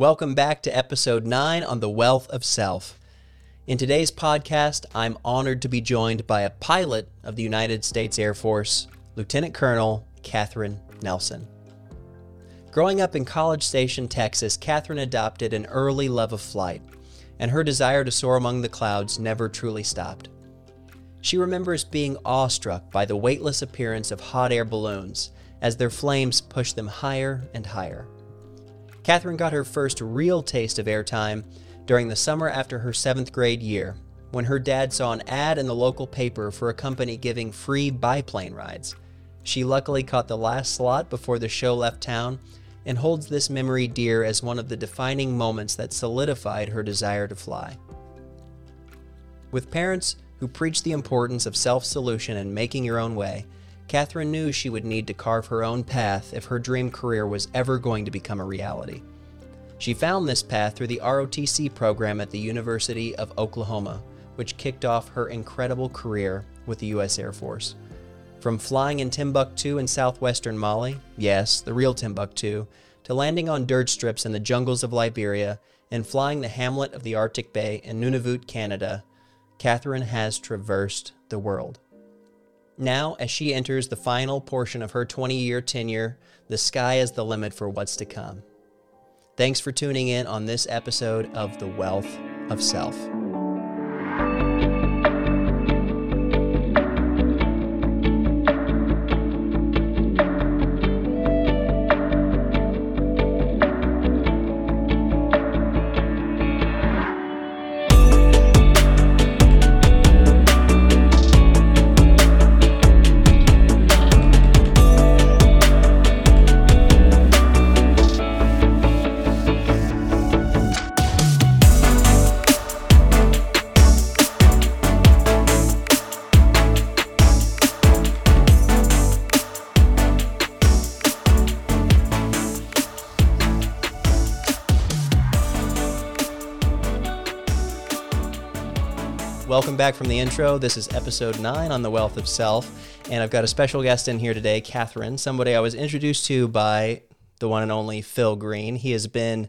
Welcome back to episode 9 on the wealth of self. In today's podcast, I'm honored to be joined by a pilot of the United States Air Force, Lieutenant Colonel Catherine Nelson. Growing up in College Station, Texas, Catherine adopted an early love of flight, and her desire to soar among the clouds never truly stopped. She remembers being awestruck by the weightless appearance of hot air balloons as their flames pushed them higher and higher. Catherine got her first real taste of airtime during the summer after her seventh grade year, when her dad saw an ad in the local paper for a company giving free biplane rides. She luckily caught the last slot before the show left town and holds this memory dear as one of the defining moments that solidified her desire to fly. With parents who preach the importance of self solution and making your own way, Catherine knew she would need to carve her own path if her dream career was ever going to become a reality. She found this path through the ROTC program at the University of Oklahoma, which kicked off her incredible career with the U.S. Air Force. From flying in Timbuktu in southwestern Mali, yes, the real Timbuktu, to landing on dirt strips in the jungles of Liberia and flying the hamlet of the Arctic Bay in Nunavut, Canada, Catherine has traversed the world. Now, as she enters the final portion of her 20 year tenure, the sky is the limit for what's to come. Thanks for tuning in on this episode of The Wealth of Self. Welcome back from the intro. This is episode nine on the wealth of self. And I've got a special guest in here today, Catherine, somebody I was introduced to by the one and only Phil Green. He has been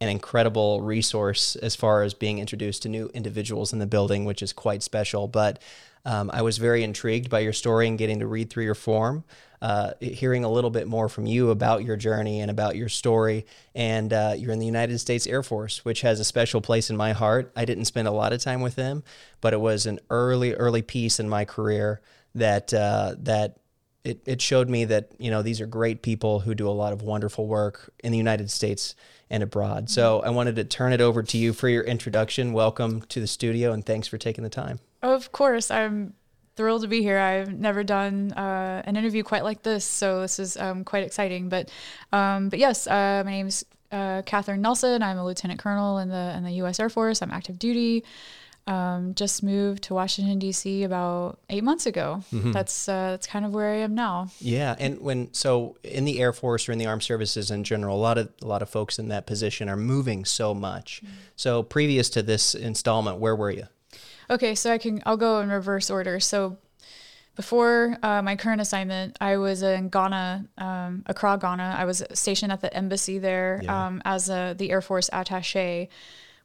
an incredible resource as far as being introduced to new individuals in the building, which is quite special. But um, I was very intrigued by your story and getting to read through your form uh, hearing a little bit more from you about your journey and about your story. And uh, you're in the United States Air Force, which has a special place in my heart. I didn't spend a lot of time with them, but it was an early, early piece in my career that uh, that it, it showed me that you know these are great people who do a lot of wonderful work in the United States and abroad. So I wanted to turn it over to you for your introduction. Welcome to the studio, and thanks for taking the time. Of course, I'm thrilled to be here. I've never done uh, an interview quite like this, so this is um, quite exciting. But um, but yes, uh, my name's uh, Catherine Nelson. I'm a lieutenant colonel in the in the U.S. Air Force. I'm active duty. Um, just moved to Washington D.C. about eight months ago. Mm-hmm. That's uh, that's kind of where I am now. Yeah, and when so in the Air Force or in the armed services in general, a lot of a lot of folks in that position are moving so much. Mm-hmm. So previous to this installment, where were you? Okay, so I can I'll go in reverse order. So before uh, my current assignment, I was in Ghana, um, Accra, Ghana. I was stationed at the embassy there yeah. um, as a, the Air Force attaché.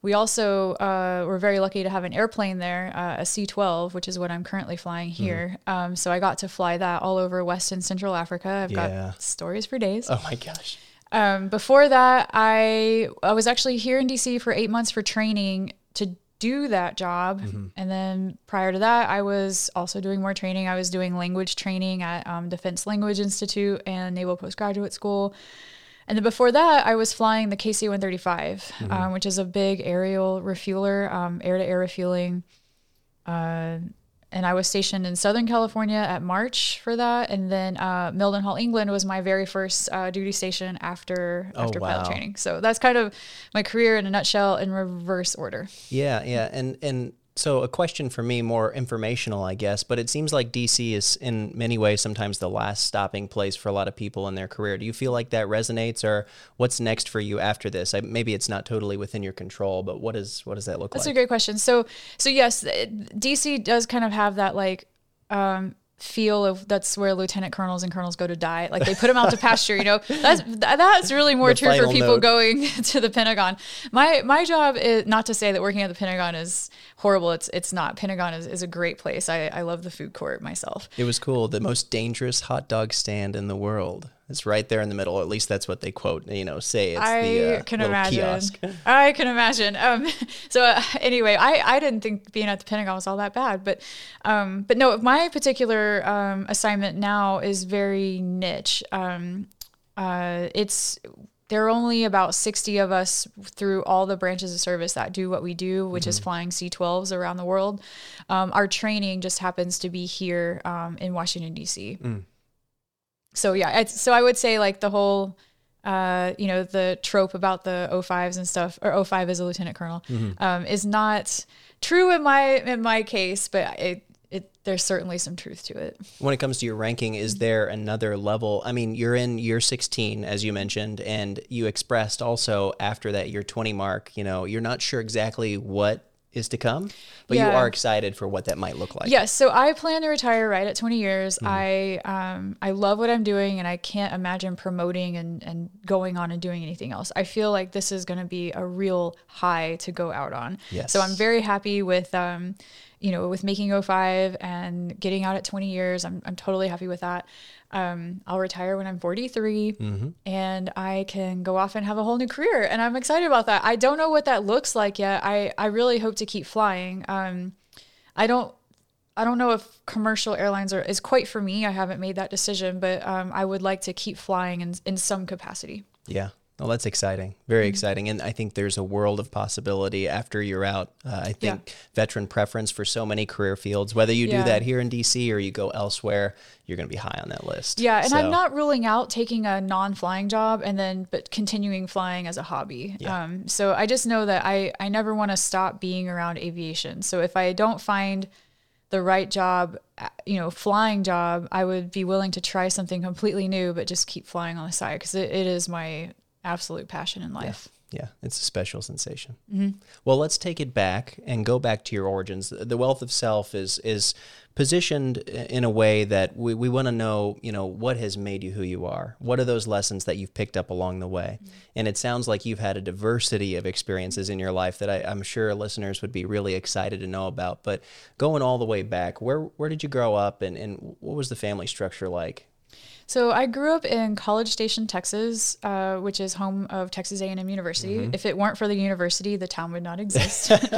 We also uh, were very lucky to have an airplane there, uh, a C 12, which is what I'm currently flying mm-hmm. here. Mm. Um, so I got to fly that all over West and Central Africa. I've yeah. got stories for days. Oh my gosh. Um, before that, I I was actually here in DC for eight months for training to do that job. Mm-hmm. And then prior to that, I was also doing more training. I was doing language training at um, Defense Language Institute and Naval Postgraduate School. And then before that, I was flying the KC 135, mm-hmm. um, which is a big aerial refueler, um, air to air refueling. Uh, and I was stationed in Southern California at March for that, and then uh, Mildenhall, England, was my very first uh, duty station after oh, after wow. pilot training. So that's kind of my career in a nutshell in reverse order. Yeah, yeah, and and so, a question for me, more informational, I guess, but it seems like DC is in many ways sometimes the last stopping place for a lot of people in their career. Do you feel like that resonates, or what's next for you after this? I, maybe it's not totally within your control, but what is what does that look That's like? That's a great question. So, so yes, DC does kind of have that like um, feel of that's where lieutenant colonels and colonels go to die. Like they put them out to pasture, you know. That's that's really more true for people note. going to the Pentagon. My my job is not to say that working at the Pentagon is horrible. It's it's not. Pentagon is, is a great place. I, I love the food court myself. It was cool. The most dangerous hot dog stand in the world. It's right there in the middle. At least that's what they quote. You know, say it's I the uh, can imagine. kiosk. I can imagine. Um, so uh, anyway, I, I didn't think being at the Pentagon was all that bad, but um, but no, my particular um, assignment now is very niche. Um, uh, it's there are only about 60 of us through all the branches of service that do what we do, which is flying C-12s around the world. Um, our training just happens to be here um, in Washington D.C. So yeah, it's, so I would say like the whole, uh, you know, the trope about the O5s and stuff, or O5 as a lieutenant colonel, um, is not true in my in my case, but it there's certainly some truth to it. When it comes to your ranking, is there another level? I mean, you're in year 16, as you mentioned, and you expressed also after that year 20 mark, you know, you're not sure exactly what is to come, but you are excited for what that might look like. Yes, so I plan to retire right at 20 years. I um I love what I'm doing and I can't imagine promoting and and going on and doing anything else. I feel like this is going to be a real high to go out on. Yes. So I'm very happy with um you know with making O5 and getting out at 20 years. I'm I'm totally happy with that. Um, I'll retire when I'm 43 and I can go off and have a whole new career. And I'm excited about that. I don't know what that looks like yet. I, I really hope to keep flying. Um, I don't I don't know if commercial airlines are is quite for me. I haven't made that decision, but um, I would like to keep flying in in some capacity. Yeah. Well, that's exciting. Very exciting. And I think there's a world of possibility after you're out. Uh, I think veteran preference for so many career fields, whether you do that here in DC or you go elsewhere, you're going to be high on that list. Yeah, and So, I'm not ruling out taking a non-flying job and then but continuing flying as a hobby. Yeah. Um, so I just know that I I never want to stop being around aviation. So if I don't find the right job, uh, you know, flying job, I would be willing to try something completely new, but just keep flying on the side because it, it is my absolute passion in life. Yeah, it's a special sensation. Mm-hmm. Well, let's take it back and go back to your origins. The wealth of self is is positioned in a way that we, we want to know, you know, what has made you who you are? What are those lessons that you've picked up along the way? And it sounds like you've had a diversity of experiences in your life that I, I'm sure listeners would be really excited to know about. But going all the way back, where where did you grow up and, and what was the family structure like? So I grew up in College Station, Texas, uh, which is home of Texas A&M University. Mm-hmm. If it weren't for the university, the town would not exist.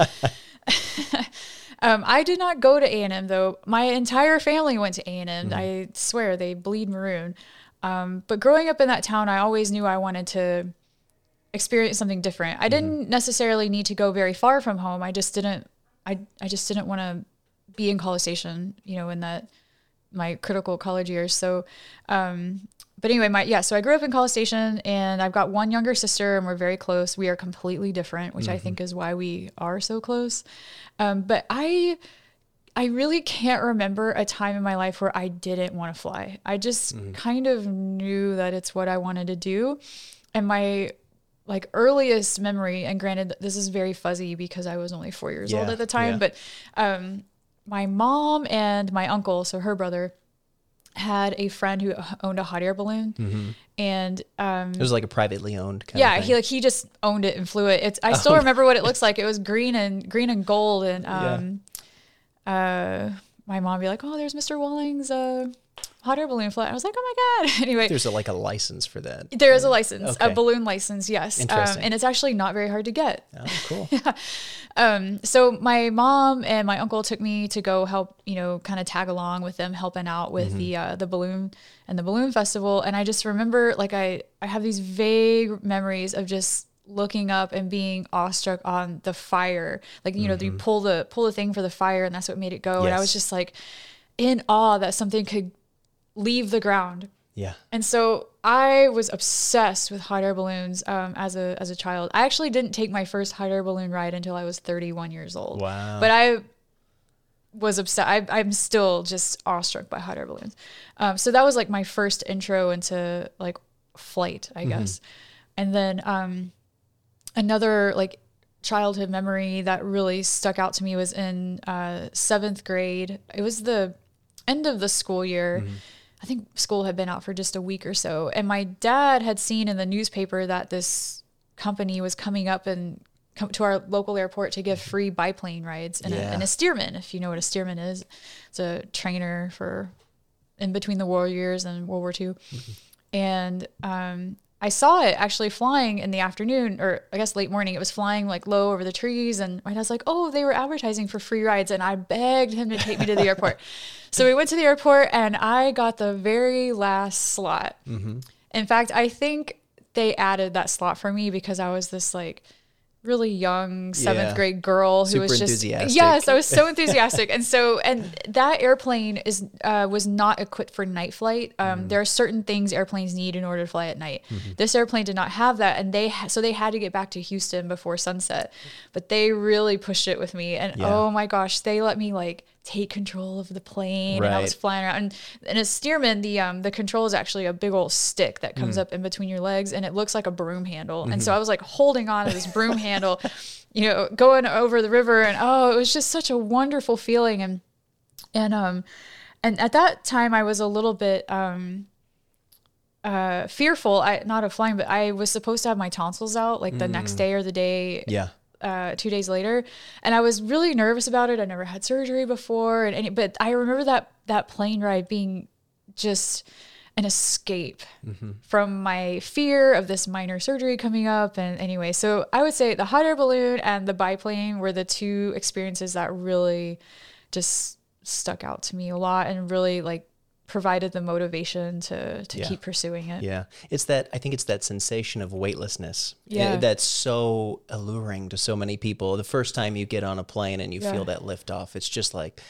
um, I did not go to A&M though. My entire family went to A&M. Mm-hmm. I swear they bleed maroon. Um, but growing up in that town, I always knew I wanted to experience something different. I didn't necessarily need to go very far from home. I just didn't. I I just didn't want to be in College Station. You know, in that my critical college years. So, um, but anyway, my yeah. So I grew up in College Station, and I've got one younger sister, and we're very close. We are completely different, which I think is why we are so close. Um, but I. I really can't remember a time in my life where I didn't want to fly. I just kind of knew that it's what I wanted to do. And my like earliest memory, and granted, this is very fuzzy because I was only four years old at the time, yeah. but um, my mom and my uncle, so her brother, had a friend who owned a hot air balloon, and um, It was like a privately owned kind yeah, he like he just owned it and flew it. It's I still remember what it looks like. It was green and green and gold, and um, uh, my mom be like, "Oh, there's Mr. Walling's uh, hot air balloon flight." I was like, "Oh my god!" anyway, There's a, like a license for that. there is a license, Okay. a balloon license, yes, um, and it's actually not very hard to get. Oh, cool. Um, so my mom and my uncle took me to go help, you know, kind of tag along with them, helping out with the uh, the balloon and the balloon festival. And I just remember, like, I I have these vague memories of just looking up and being awestruck on the fire. Like, you know, you pull the pull the thing for the fire, and that's what made it go. And I was just like in awe that something could leave the ground Yeah. and so I was obsessed with hot air balloons um, as a as a child. I actually didn't take my first hot air balloon ride until I was 31 years old. Wow. But I was obsessed. I, I'm still just awestruck by hot air balloons. Um, so that was like my first intro into like flight, I guess. And then um, another like childhood memory that really stuck out to me was in uh, seventh grade. It was the end of the school year. I think school had been out for just a week or so, and my dad had seen in the newspaper that this company was coming up and come to our local airport to give free biplane rides and, Yeah. a, and a Stearman. If you know what a Stearman is, it's a trainer for in between the war years and World War II. And um, I saw it actually flying in the afternoon, or I guess late morning. It was flying like low over the trees, and my dad's like, "Oh, they were advertising for free rides," and I begged him to take me to the airport. So we went to the airport, and I got the very last slot. Mm-hmm. In fact, I think they added that slot for me because I was this like really young seventh Yeah. grade girl who Super was just enthusiastic. yes i was so enthusiastic and so and that airplane is uh, was not equipped for night flight um, Mm-hmm. there are certain things airplanes need in order to fly at night this airplane did not have that and they ha- so they had to get back to houston before sunset but they really pushed it with me and Yeah. oh my gosh they let me like take control of the plane and i was flying around. And, and a Stearman the um the control is actually a big old stick that Mm. comes up in between your legs and it looks like a broom handle. And so i was like holding on to this broom handle you know going over the river and oh it was just such a wonderful feeling. And and um and at that time i was a little bit um uh fearful. I not of flying but i was supposed to have my tonsils out like the next day or the day Yeah. Uh, two days later, and I was really nervous about it. I never had surgery before, and any, but I remember that that plane ride being just an escape from my fear of this minor surgery coming up. And anyway, so I would say the hot air balloon and the biplane were the two experiences that really just stuck out to me a lot and really like provided the motivation to to Yeah. keep pursuing it. Yeah. It's that, I think it's that sensation of weightlessness. Yeah. That's so alluring to so many people. The first time you get on a plane and you Yeah. feel that liftoff, it's just like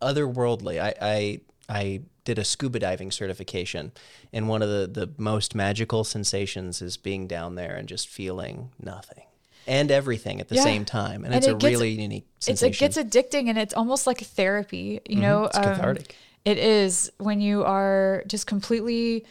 otherworldly. I, I, I did a scuba diving certification, and one of the, the most magical sensations is being down there and just feeling nothing and everything at the Yeah. same time. And, And it's it a gets- really unique it's sensation. it gets addicting and it's almost like a therapy you mm-hmm. know It's um, cathartic. It is when you are just completely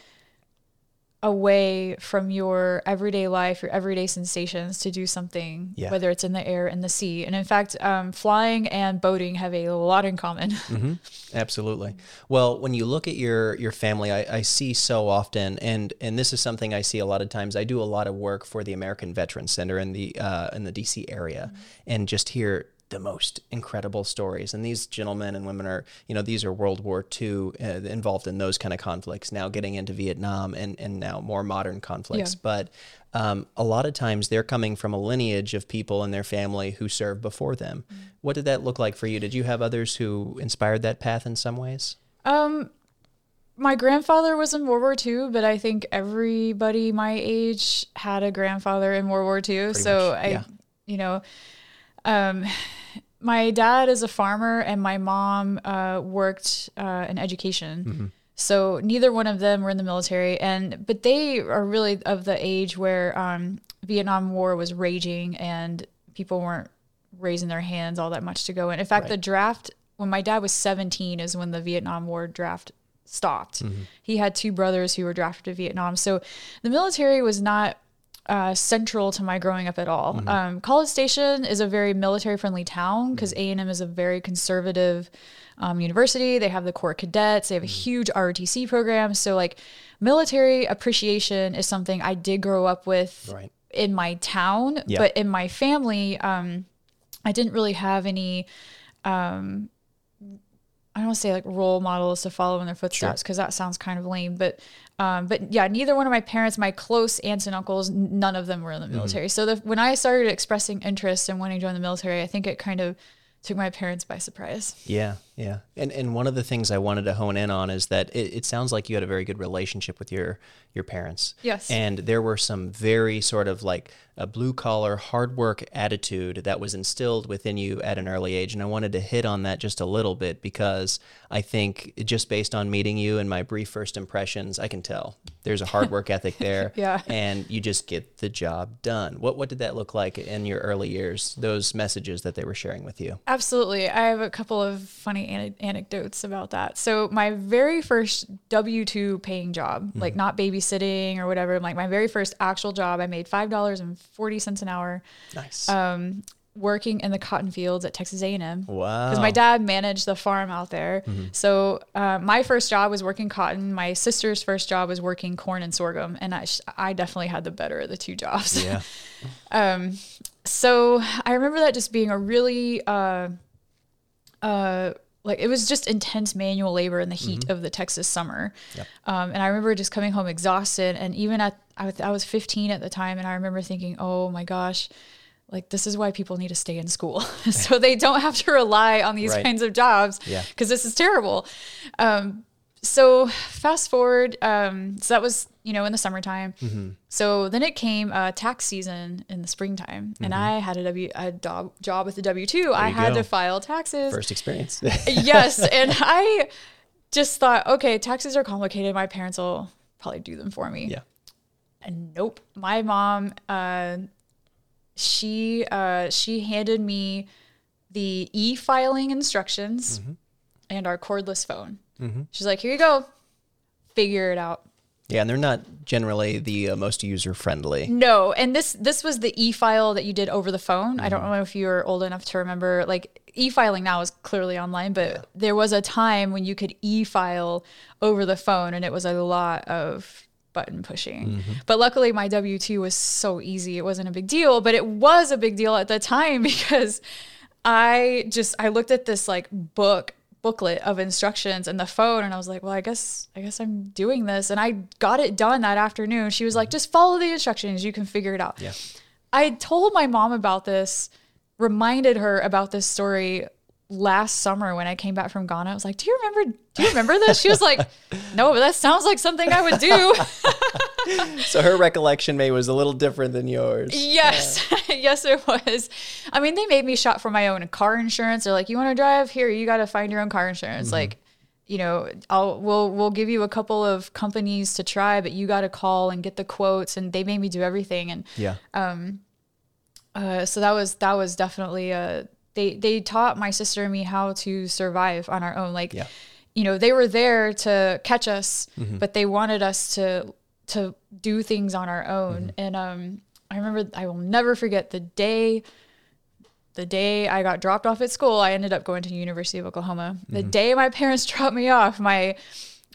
away from your everyday life your everyday sensations to do something Yeah. whether it's in the air in the sea and in fact um, flying and boating have a lot in common Absolutely. Well, when you look at your your family, I, I see so often, and and this is something I see a lot of times. I do a lot of work for the American Veterans Center in the uh, in the DC area, and just hear the most incredible stories. And these gentlemen and women are, you know, these are World War II uh, involved in those kind of conflicts. Now getting into Vietnam and and now more modern conflicts, Yeah. but. Um, a lot of times they're coming from a lineage of people in their family who served before them. What did that look like for you? Did you have others who inspired that path in some ways? Um, my grandfather was in World War II, but I think everybody my age had a grandfather in World War II. so much, I, yeah. you know, um, my dad is a farmer and my mom uh, worked uh, in education. Mm-hmm. So neither one of them were in the military, and but they are really of the age where um, Vietnam War was raging and people weren't raising their hands all that much to go in. In fact, the draft when my dad was 17 is when the Vietnam War draft stopped. He had two brothers who were drafted to Vietnam, so the military was not uh, central to my growing up at all. Um, College Station is a very military friendly town because A and M is a very conservative um, university. They have the Corps Cadets. They have a huge ROTC program. So like military appreciation is something I did grow up with Right. in my town, Yeah. but in my family, um, I didn't really have any. Um, I don't want to say like role models to follow in their footsteps because that sounds kind of lame. But um, but yeah, neither one of my parents, my close aunts and uncles, none of them were in the military. So the, when I started expressing interest in wanting to join the military, I think it kind of took my parents by surprise. Yeah, yeah. And and one of the things I wanted to hone in on is that it, it sounds like you had a very good relationship with your your parents. Yes. And there were some very sort of like a blue collar, hard work attitude that was instilled within you at an early age. And I wanted to hit on that just a little bit because I think just based on meeting you and my brief first impressions, I can tell there's a hard work ethic there. Yeah. And you just get the job done. What what did that look like in your early years? Those messages that they were sharing with you. Absolutely. I have a couple of funny ane- anecdotes about that. So, my very first W 2 paying job, like not babysitting or whatever, like my very first actual job, I made $5.40 an hour. Nice. Um, working in the cotton fields at Texas A&M. Wow. Because my dad managed the farm out there. So uh, my first job was working cotton. My sister's first job was working corn and sorghum, and I, sh- I definitely had the better of the two jobs. Yeah. um, so I remember that just being a really uh uh like it was just intense manual labor in the heat of the Texas summer. Um, and I remember just coming home exhausted. And even at, I was, I was 15 at the time. And I remember thinking, oh my gosh, like this is why people need to stay in school. so they don't have to rely on these Right. kinds of jobs Yeah. because this is terrible. Um, so fast forward, um, so that was, you know, in the summertime. Mm-hmm. So then it came uh, tax season in the springtime, and I had a W a job job with the W two. I had go. to file taxes. First experience. yes, and I just thought, okay, taxes are complicated. My parents will probably do them for me. yeah. And nope, my mom, uh, she uh, she handed me the e filing instructions Mm-hmm. and our cordless phone. Mm-hmm. She's like, here you go, figure it out. Yeah, and they're not generally the uh, most user friendly. No, and this this was the e-file that you did over the phone. I don't mm-hmm. know if you're old enough to remember. Like e-filing now is clearly online, but there was a time when you could e-file over the phone, and it was a lot of button pushing. Mm-hmm. But luckily, my W two was so easy; it wasn't a big deal. But it was a big deal at the time because I just I looked at this like book booklet of instructions and the phone and I was like, well, I guess I guess I'm doing this and I got it done that afternoon. She was like, mm-hmm. just follow the instructions, you can figure it out. Yeah. I told my mom about this, reminded her about this story last summer when I came back from Ghana. I was like, "Do you remember do you remember this?" She was like, "No, but that sounds like something I would do." So her recollection maybe was a little different than yours. Yes, yes, it was. I mean, they made me shop for my own car insurance. They're like, "You want to drive here? You got to find your own car insurance." Like, you know, I'll we'll we'll give you a couple of companies to try, but you got to call and get the quotes. And they made me do everything. And Yeah. um, uh, so that was that was definitely a they they taught my sister and me how to survive on our own. Like, Yeah. you know, they were there to catch us, Mm-hmm. but they wanted us to to do things on our own. Mm-hmm. And um, I remember I will never forget the day. The day I got dropped off at school, I ended up going to University of Oklahoma. The Mm-hmm. day my parents dropped me off, my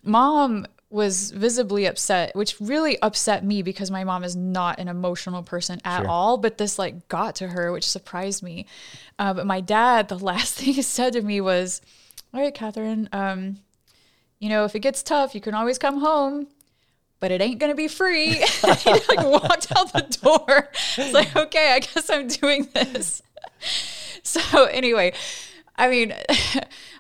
mom was visibly upset, which really upset me because my mom is not an emotional person at Sure. all. But this like got to her, which surprised me. Uh, but my dad, the last thing he said to me was, "All right, Catherine, um, you know, if it gets tough, you can always come home." But it ain't gonna be free. he like walked out the door. It's like, okay, I guess I'm doing this. So anyway, I mean,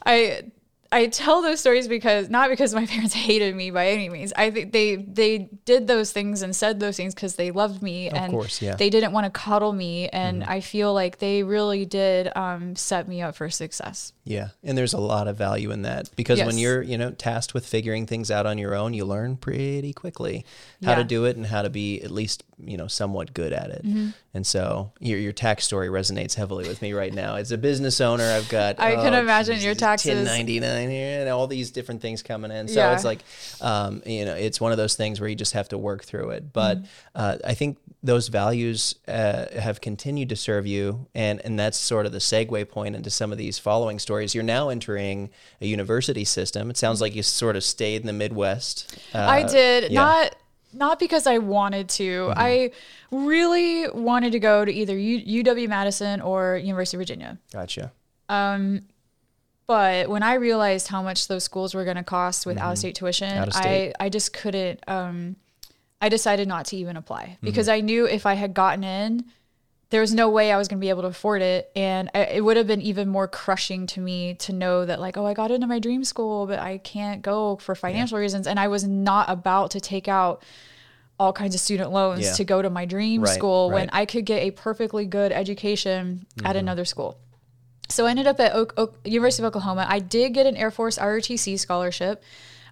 I I tell those stories because not because my parents hated me by any means. I think they they did those things and said those things because they loved me and course, yeah. they didn't want to coddle me. And Mm-hmm. I feel like they really did um, set me up for success. Yeah, and there's a lot of value in that because when you're, you know, tasked with figuring things out on your own, you learn pretty quickly how to do it and how to be at least, you know, somewhat good at it. Mm-hmm. And so your your tax story resonates heavily with me right now. As a business owner, I've got I can imagine your taxes. 1099 here and all these different things coming in. So Yeah. it's like, um, you know, it's one of those things where you just have to work through it. But Mm-hmm. uh, I think those values uh, have continued to serve you, and and that's sort of the segue point into some of these following stories. You're now entering a university system. It sounds like you sort of stayed in the Midwest. Uh, I did yeah. not not because I wanted to. I really wanted to go to either U- UW Madison or University of Virginia. Gotcha. But when I realized how much those schools were going to cost with tuition, Mm-hmm. Out of I state. I just couldn't. Um, I decided not to even apply Mm-hmm. because I knew if I had gotten in, there was no way I was going to be able to afford it, and I, it would have been even more crushing to me to know that like, oh, I got into my dream school, but I can't go for financial reasons, and I was not about to take out all kinds of student loans Yeah. to go to my dream Right, school when right. Mm-hmm. I could get a perfectly good education at another school. So I ended up at Oak, Oak, University of Oklahoma. I did get an Air Force ROTC scholarship.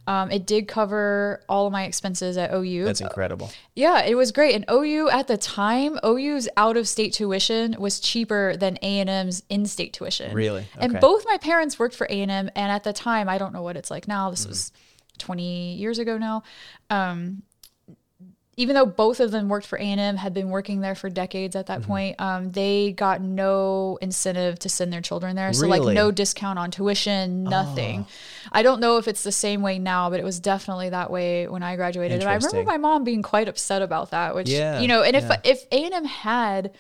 Um, it did cover all of my expenses at OU. That's incredible. yeah, it was great. And OU at the time, OU's out of state tuition was cheaper than A and M's in state tuition. Really? And both my parents worked for A and M, and at the time, I don't know what it's like now. This was twenty years ago now. Um, even though both of them worked for A&M, had been working there for decades at that Mm-hmm. point, um, they got no incentive to send their children there. So like no discount on tuition, nothing. Oh. I don't know if it's the same way now, but it was definitely that way when I graduated. And I remember my mom being quite upset about that, which Yeah, you know, and if yeah. if A&M had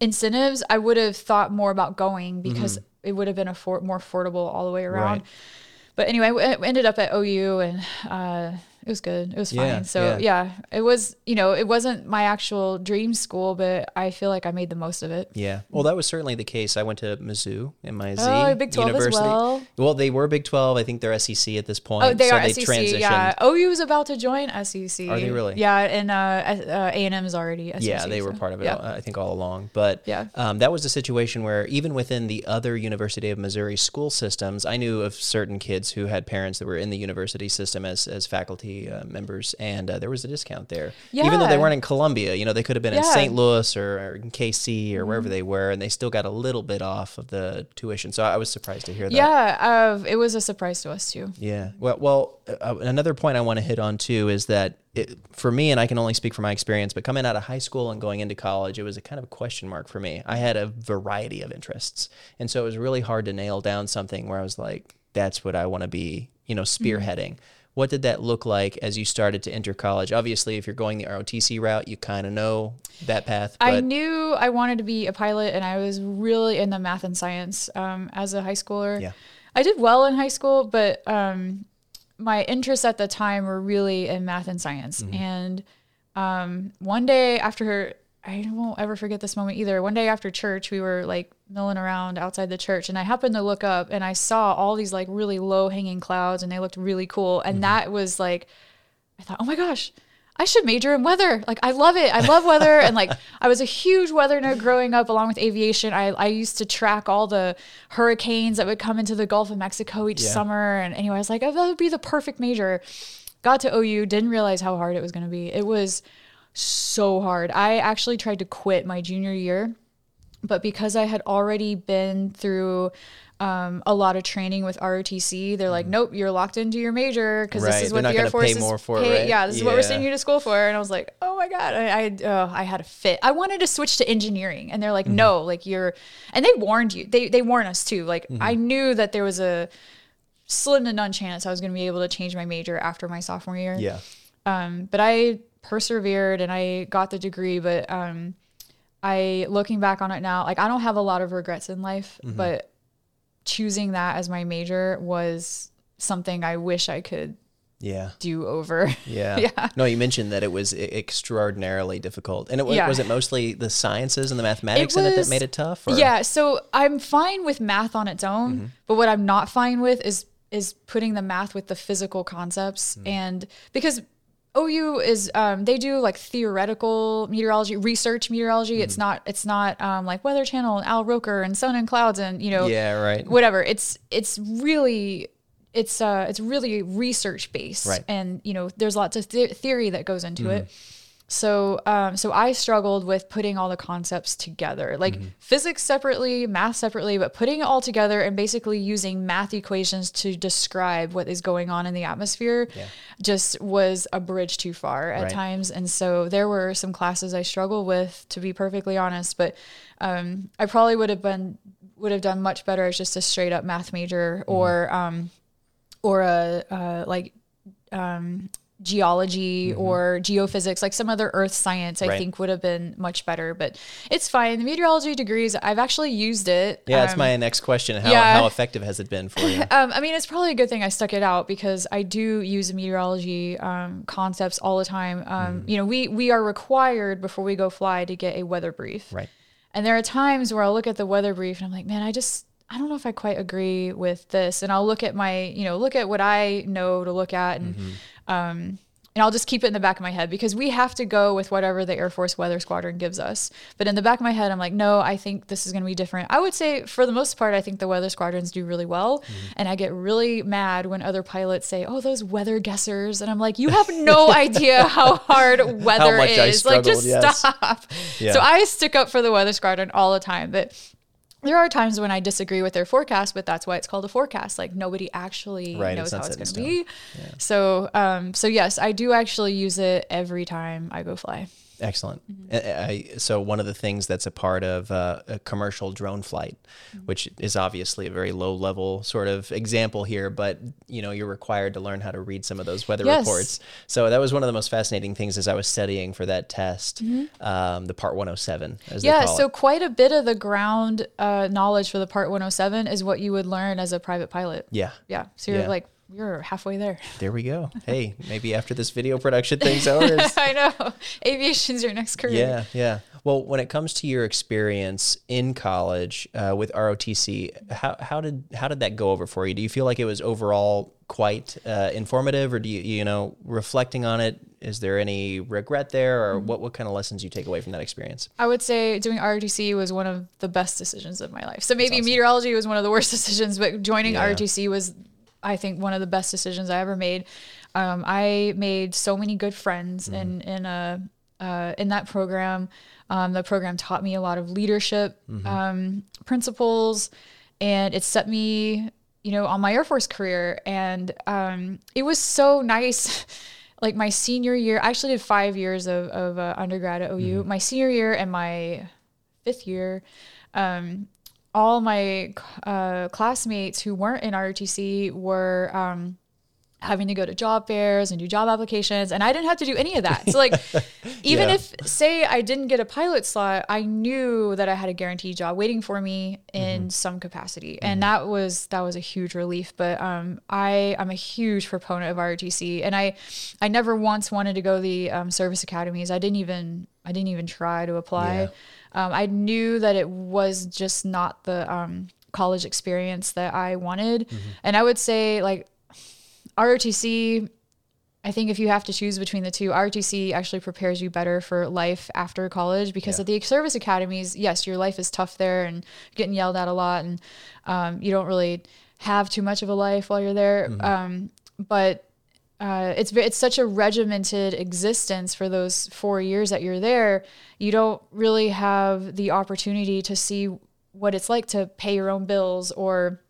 incentives, I would have thought more about going because it would have been a for, more affordable all the way around. Mm-hmm. Right. But anyway, we ended up at OU and uh, it was good. It was fine. Yeah, so yeah. yeah. it was, you know, it wasn't my actual dream school, but I feel like I made the most of it. Yeah. Well, that was certainly the case. I went to Mizzou, M-I-Z Oh, Big 12 as University. well. Well, they were Big 12. I think they're SEC at this point. Oh, they so are they SEC. transitioned. Yeah, OU is about to join SEC. Are they really? Yeah, and uh, A and M is already SEC. Yeah, they were part of it, Yeah. uh, I think, all along. But Yeah. um, that was a situation where even within the other University of Missouri school systems, I knew of certain kids who had parents that were in the university system as, as faculty uh, members, and uh, there was a discount there. Even though they weren't in Columbia, you know, they could have been in Yeah. Mm-hmm. St. Louis or, or in KC or wherever they were, and they still got a little bit off of the tuition. So I was surprised to hear that. Yeah, uh, it was a surprise to us too. Yeah. Well, well, uh, another point I want to hit on too is that it, for me, and I can only speak from my experience, but coming out of high school and going into college, it was a kind of a question mark for me. I had a variety of interests, and so it was really hard to nail down something where I was like, "That's what I want to be," you know, spearheading. What did that look like as you started to enter college? Obviously, if you're going the ROTC route, you kind of know that path. But I knew I wanted to be a pilot, and I was really into math and science um, as a high schooler. Yeah. I did well in high school, but um, my interests at the time were really in math and science. Mm-hmm. And um, one day after, I won't ever forget this moment either. One day after church, we were like milling around outside the church, and I happened to look up and I saw all these like really low hanging clouds, and they looked really cool. And Mm-hmm. that was like, I thought, oh my gosh, I should major in weather. Like I love it. I love weather. and like I was a huge weather nerd growing up along with aviation. I, I used to track all the hurricanes that would come into the Gulf of Mexico each Yeah. summer. And anyway, I was like, oh, that would be the perfect major. Got to OU, didn't realize how hard it was going to be. It was so hard. I actually tried to quit my junior year, but because I had already been through um, a lot of training with ROTC, they're like, nope, you're locked into your major because. Right, this is what the Air Force pay is more for it, pay- right? Yeah, this is what we're sending you to school for. And I was like, oh my god, I I, uh, I had a fit. I wanted to switch to engineering, and they're like, Mm-hmm. no, like you're, and they warned you. They they warned us too. Like Mm-hmm. I knew that there was a slim to none chance I was going to be able to change my major after my sophomore year yeah, um, but I persevered and I got the degree. But um, I, looking back on it now, like I don't have a lot of regrets in life, Mm-hmm. but choosing that as my major was something I wish I could yeah. do over. Yeah. Yeah. No, you mentioned that it was extraordinarily difficult. And it was, Yeah. was it mostly the sciences and the mathematics in it that made it tough? Or? Yeah, so I'm fine with math on its own, Mm-hmm. but what I'm not fine with is is putting the math with the physical concepts Mm. and because OU is um, they do like theoretical meteorology, research meteorology. Mm-hmm. It's not it's not um, like Weather Channel and Al Roker and Sun and Clouds and you know Yeah, right. whatever. It's it's really it's uh it's really research based Right. and you know there's lots of the- theory that goes into it. So um so I struggled with putting all the concepts together. Like physics separately, math separately, but putting it all together and basically using math equations to describe what is going on in the atmosphere just was a bridge too far at Right. times. And so there were some classes I struggled with to be perfectly honest, but um I probably would have been would have done much better as just a straight up math major or um or a uh, like um, geology or geophysics, like some other earth science, I Mm-hmm. Right. think would have been much better. But it's fine. The meteorology degrees, I've actually used it. Yeah, that's Um, my next question. How, yeah. how effective has it been for you? um, I mean, it's probably a good thing I stuck it out because I do use meteorology um, concepts all the time. Um, Mm-hmm. You know, we we are required before we go fly to get a weather brief. Right. And there are times where I'll look at the weather brief and I'm like, man, I just I don't know if I quite agree with this. And I'll look at my, you know, look at what I know to look at and um and I'll just keep it in the back of my head because we have to go with whatever the Air Force Weather Squadron gives us. But in the back of my head, I'm like, no, I think this is going to be different. I would say, for the most part, I think the weather squadrons do really well. And I get really mad when other pilots say, oh, those weather guessers. And I'm like, you have no idea how hard weather I is. like, just yes. stop. Yeah. So I stick up for the weather squadron all the time. But there are times when I disagree with their forecast, but that's why it's called a forecast. Like nobody actually Right, knows how it's going to be. So, um, so yes, I do actually use it every time I go fly. Excellent. Mm-hmm. I, so one of the things that's a part of uh, a commercial drone flight, Mm-hmm. which is obviously a very low level sort of example here, but you know you're required to learn how to read some of those weather Yes. reports. So that was one of the most fascinating things as I was studying for that test, um, the Part 107, as Mm-hmm. Yeah, so it. quite a bit of the ground uh, knowledge for the Part 107 is what you would learn as a private pilot. Yeah, Yeah, so you're Yeah. like you're halfway there. there we go. Hey, maybe after this video production thing's over. I know. Aviation's your next career. Yeah, yeah. Well, when it comes to your experience in college uh, with ROTC, how, how did how did that go over for you? Do you feel like it was overall quite uh, informative, or do you you know reflecting on it? Is there any regret there, or what what kind of lessons you take away from that experience? I would say doing ROTC was one of the best decisions of my life. So maybe meteorology was one of the worst decisions, but joining Yeah. ROTC was, I think, one of the best decisions I ever made. Um, I made so many good friends in in a uh, in that program. Um, the program taught me a lot of leadership um, principles, and it set me, you know, on my Air Force career. And um, it was so nice. like my senior year, I actually did five years of, of uh, undergrad at OU. My senior year and my fifth year, um, all my uh, classmates who weren't in ROTC were um, having to go to job fairs and do job applications, and I didn't have to do any of that. So, like, even Yeah. if say I didn't get a pilot slot, I knew that I had a guaranteed job waiting for me in some capacity, and that was that was a huge relief. But um, I I'm a huge proponent of ROTC, and I I never once wanted to go the um, service academies. I didn't even I didn't even try to apply. Yeah. Um, I knew that it was just not the um, college experience that I wanted, and I would say like ROTC. I think if you have to choose between the two, ROTC actually prepares you better for life after college because Yeah. at the service academies, yes, your life is tough there and getting yelled at a lot, and um, you don't really have too much of a life while you're there. Um, but uh, it's it's such a regimented existence for those four years that you're there. You don't really have the opportunity to see what it's like to pay your own bills or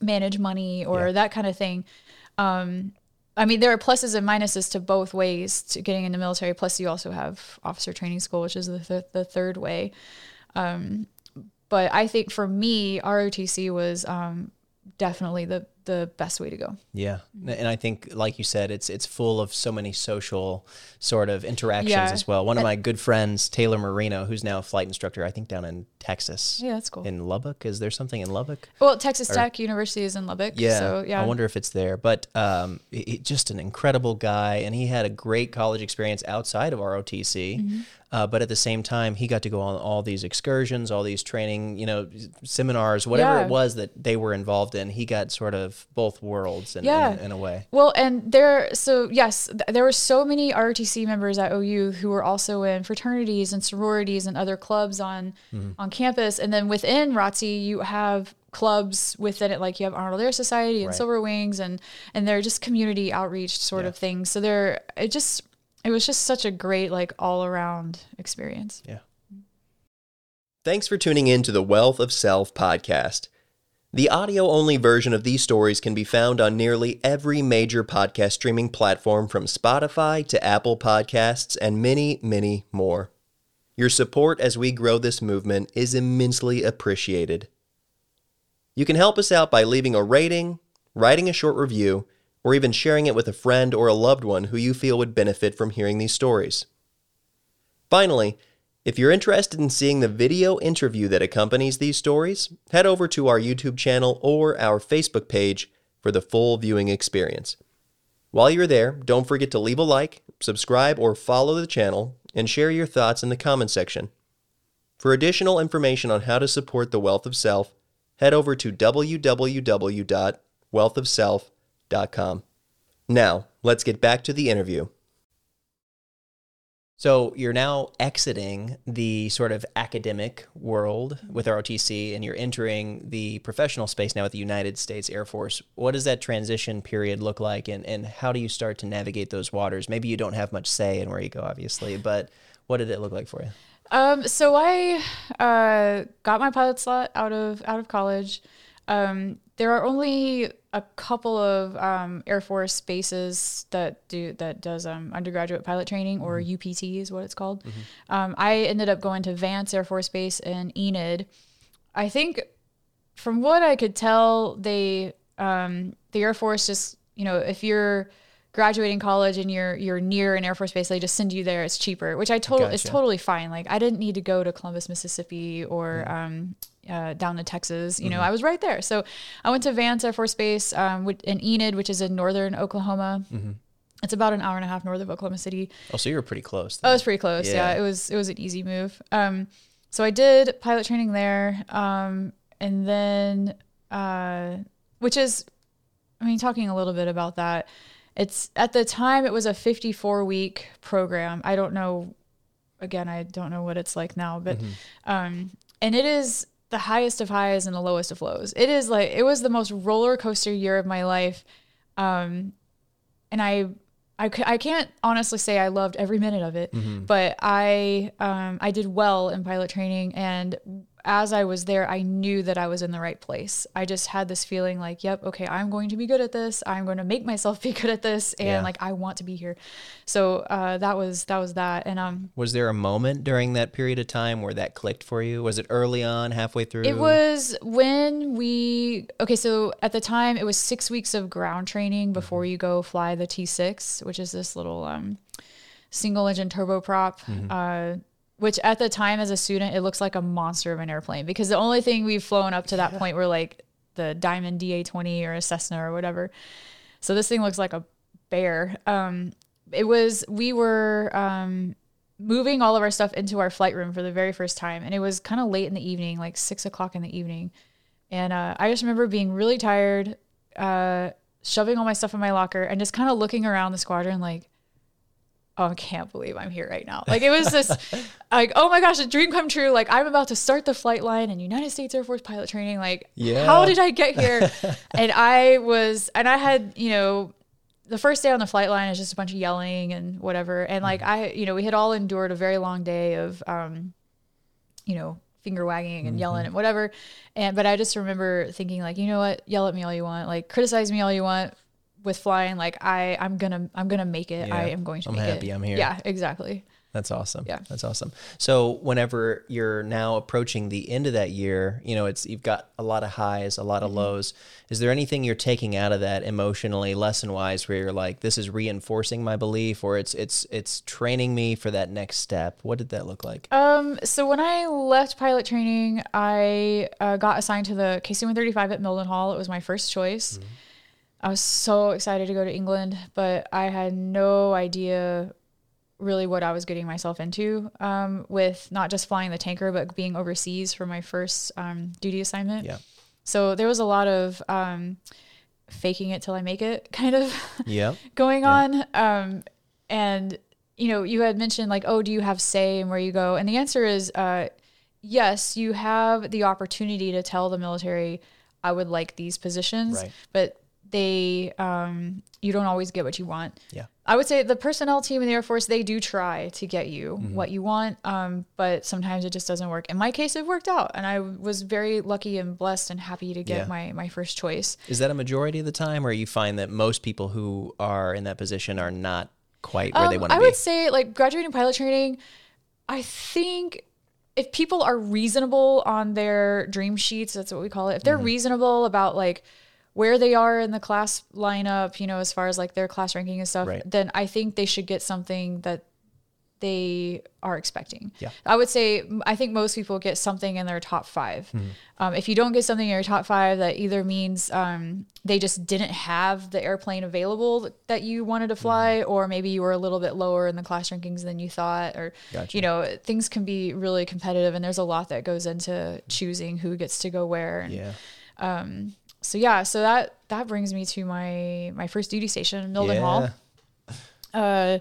manage money or Yeah. that kind of thing. Um, I mean, there are pluses and minuses to both ways to getting in the military. Plus, you also have officer training school, which is the, th- the third way. Um, but I think for me, ROTC was um, definitely the the best way to go. Yeah, and I think, like you said, it's it's full of so many social sort of interactions Yeah. as well. One of my good friends, Taylor Marino, who's now a flight instructor, I think down in Texas. Yeah, that's cool. In Lubbock, is there something in Lubbock? Well, Texas Tech University is in Lubbock. Yeah, So yeah. I wonder if it's there. But um, he- just an incredible guy, and he had a great college experience outside of ROTC. Mm-hmm. Uh, but at the same time, he got to go on all these excursions, all these training, you know, seminars, whatever Yeah. it was that they were involved in. He got sort of both worlds in, Yeah. in, in a way. Well, and there, so yes, th- there were so many ROTC members at OU who were also in fraternities and sororities and other clubs on Mm-hmm. on campus. And then within ROTC, you have clubs within it, like you have Arnold Air Society and Right. Silver Wings, and and they're just community outreach sort Yeah. of things. So they're it just it was just such a great like all around experience. Yeah. Thanks for tuning in to the Wealth of Self podcast. The audio only version of these stories can be found on nearly every major podcast streaming platform from Spotify to Apple Podcasts and many, many more. Your support as we grow this movement is immensely appreciated. You can help us out by leaving a rating, writing a short review, or even sharing it with a friend or a loved one who you feel would benefit from hearing these stories. Finally, if you're interested in seeing the video interview that accompanies these stories, head over to our YouTube channel or our Facebook page for the full viewing experience. While you're there, don't forget to leave a like, subscribe, or follow the channel, and share your thoughts in the comment section. For additional information on how to support the Wealth of Self, head over to www.wealthofself.com. Now, let's get back to the interview. So you're now exiting the sort of academic world with ROTC and you're entering the professional space now with the United States Air Force. What does that transition period look like and, and how do you start to navigate those waters? Maybe you don't have much say in where you go, obviously, but what did it look like for you? Um, so I uh, got my pilot slot out of out of college. Um, there are only a couple of um, Air Force bases that do that does um, undergraduate pilot training or UPT is what it's called. Um, I ended up going to Vance Air Force Base in Enid. I think from what I could tell, they um, the Air Force just you know if you're graduating college and you're you're near an Air Force base, they just send you there. It's cheaper, which I total it's totally fine. Like I didn't need to go to Columbus, Mississippi, or um, uh, down to Texas. You know, I was right there. So I went to Vance Air Force Base um, with- in Enid, which is in northern Oklahoma. It's about an hour and a half north of Oklahoma City. Oh, so you were pretty close. Oh, then. it was pretty close. Yeah. Yeah. it was it was an easy move. Um, so I did pilot training there, um, and then uh, which is, I mean, talking a little bit about that. It's at the time it was a 54 week program. I don't know. Again, I don't know what it's like now, but um, and it is the highest of highs and the lowest of lows. It is like it was the most roller coaster year of my life. Um, and I I, I can't honestly say I loved every minute of it, but I, um, I did well in pilot training. And as I was there, I knew that I was in the right place. I just had this feeling like, yep, okay, I'm going to be good at this. I'm going to make myself be good at this. And Yeah. like, I want to be here. So, uh, that was, that was that. And, um, Was there a moment during that period of time where that clicked for you? Was it early on, halfway through? It was when we okay. So at the time, it was six weeks of ground training before you go fly the T six, which is this little um, single engine turboprop. Uh, which at the time, as a student, it looks like a monster of an airplane because the only thing we've flown up to that point were like the Diamond DA twenty or a Cessna or whatever. So this thing looks like a bear. Um, it was we were um, moving all of our stuff into our flight room for the very first time, and it was kind of late in the evening, like six o'clock in the evening. And uh, I just remember being really tired, uh, shoving all my stuff in my locker, and just kind of looking around the squadron like, oh, I can't believe I'm here right now. Like it was this, like, oh my gosh, a dream come true. Like I'm about to start the flight line in United States Air Force pilot training. Like, Yeah. how did I get here? and I was, and I had, you know, the first day on the flight line is just a bunch of yelling and whatever. And like I, you know, we had all endured a very long day of, um, you know, finger wagging and yelling and whatever. And but I just remember thinking like, you know what, yell at me all you want, like criticize me all you want with flying. Like I, I'm gonna, I'm gonna make it. I am going to I'm make happy it. I'm here. Yeah, exactly. That's awesome. Yeah. That's awesome. So whenever you're now approaching the end of that year, you know, it's you've got a lot of highs, a lot Mm-hmm. of lows. Is there anything you're taking out of that emotionally, lesson wise, where you're like, this is reinforcing my belief or it's it's it's training me for that next step? What did that look like? Um, so when I left pilot training, I uh, got assigned to the KC-135 at Mildenhall. It was my first choice. I was so excited to go to England, but I had no idea really what I was getting myself into um, with not just flying the tanker, but being overseas for my first um, duty assignment. Yeah. So there was a lot of um, faking it till I make it kind of Yeah. going on. Um, and you know, you had mentioned like, oh, do you have say in where you go? And the answer is, uh, yes, you have the opportunity to tell the military, I would like these positions, Right. but they, um, you don't always get what you want. Yeah. I would say the personnel team in the Air Force, they do try to get you what you want, um, but sometimes it just doesn't work. In my case, it worked out, and I was very lucky and blessed and happy to get Yeah. my my first choice. Is that a majority of the time or you find that most people who are in that position are not quite where they Um, want to be? I would say like graduating pilot training, I think if people are reasonable on their dream sheets, that's what we call it. If they're Mm-hmm. reasonable about like where they are in the class lineup, you know, as far as like their class ranking and stuff, Right. then I think they should get something that they are expecting. Yeah. I would say I think most people get something in their top 5 Mm-hmm. Um, if you don't get something in your top five, that either means um, they just didn't have the airplane available that you wanted to Mm-hmm. fly, or maybe you were a little bit lower in the class rankings than you thought, or Gotcha. you know things can be really competitive, and there's a lot that goes into choosing who gets to go where. And yeah. So yeah, so that that brings me to my my first duty station, Mildenhall. Yeah. Uh,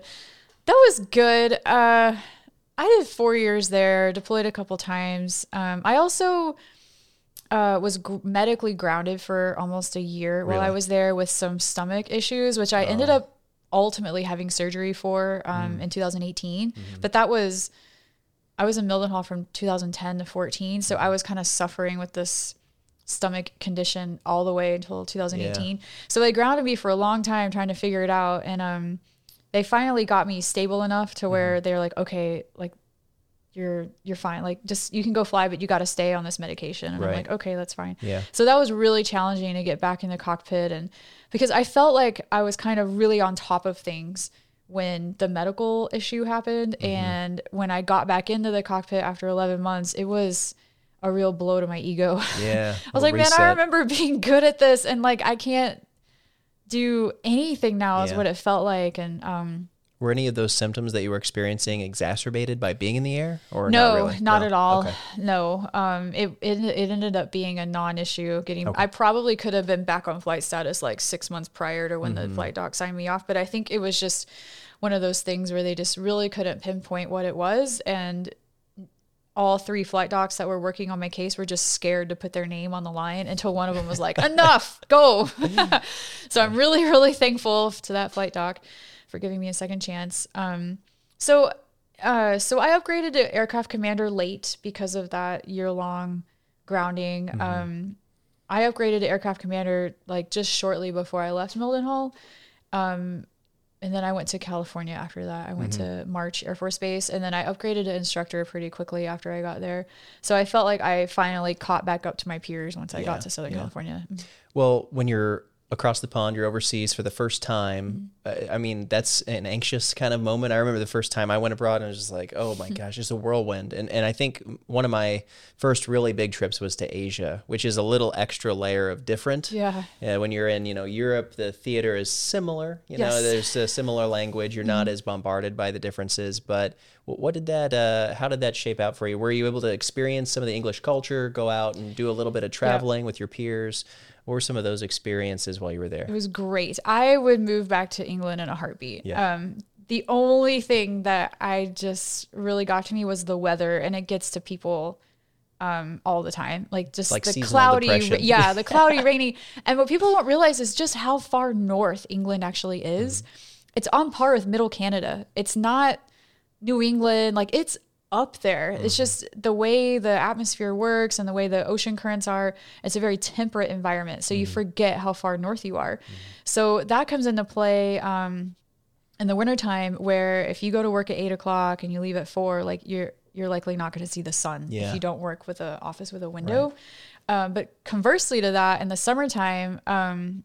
that was good. Uh, I did four years there, deployed a couple times. Um, I also uh, was gr- medically grounded for almost a year while I was there with some stomach issues, which I ended up ultimately having surgery for um, in 2018. But that was I was in Mildenhall from 2010 to 14, so I was kind of suffering with this stomach condition all the way until 2018. So they grounded me for a long time trying to figure it out, and um, they finally got me stable enough to where they're like, okay, like you're you're fine. Like just you can go fly, but you got to stay on this medication. And I'm like, okay, that's fine. Yeah. So that was really challenging to get back in the cockpit and because I felt like I was kind of really on top of things when the medical issue happened and when I got back into the cockpit after 11 months, it was a real blow to my ego. Yeah. I was like, man, I remember being good at this and like I can't do anything now is Yeah. what it felt like and um Were any of those symptoms that you were experiencing exacerbated by being in the air, or no, not really? not No? at all. Okay. No, um, it, it it ended up being a non-issue. Getting, I probably could have been back on flight status like six months prior to when Mm-hmm. the flight doc signed me off, but I think it was just one of those things where they just really couldn't pinpoint what it was, and all three flight docs that were working on my case were just scared to put their name on the line until one of them was like, "Enough, go." so I'm really, really thankful to that flight doc for giving me a second chance. Um, so, uh, so I upgraded to aircraft commander late because of that year long grounding. Um, I upgraded to aircraft commander like just shortly before I left Mildenhall. Um, and then I went to California after that. I went to mm-hmm. March Air Force Base and then I upgraded to instructor pretty quickly after I got there. So I felt like I finally caught back up to my peers once I Yeah, got to Southern yeah. California. Mm-hmm. Well, when you're across the pond, you're overseas for the first time. Mm-hmm. uh, I mean, that's an anxious kind of moment. I remember the first time I went abroad and I was just like, oh my gosh, it's a whirlwind. And and I think one of my first really big trips was to Asia, which is a little extra layer of different. Yeah. Yeah, when you're in, you know, Europe, the theater is similar. You know, there's a similar language. You're not as bombarded by the differences. But what did that? Uh, how did that shape out for you? Were you able to experience some of the English culture, go out and do a little bit of traveling with your peers? What were some of those experiences while you were there? It was great. I would move back to England in a heartbeat. Yeah. Um, the only thing that I just really got to me was the weather, and it gets to people um, all the time. Like just Like the cloudy, depression. yeah, the cloudy, rainy. And what people don't realize is just how far north England actually is. Mm-hmm. It's on par with Middle Canada. It's not New England. Like it's up there. It's Mm-hmm. just the way the atmosphere works and the way the ocean currents are. It's a very temperate environment. So you Mm-hmm. forget how far north you are. So that comes into play um, in the wintertime where if you go to work at eight o'clock and you leave at four, like you're you're likely not going to see the sun Yeah. if you don't work with an office with a window. Um, but conversely to that, in the summertime, um,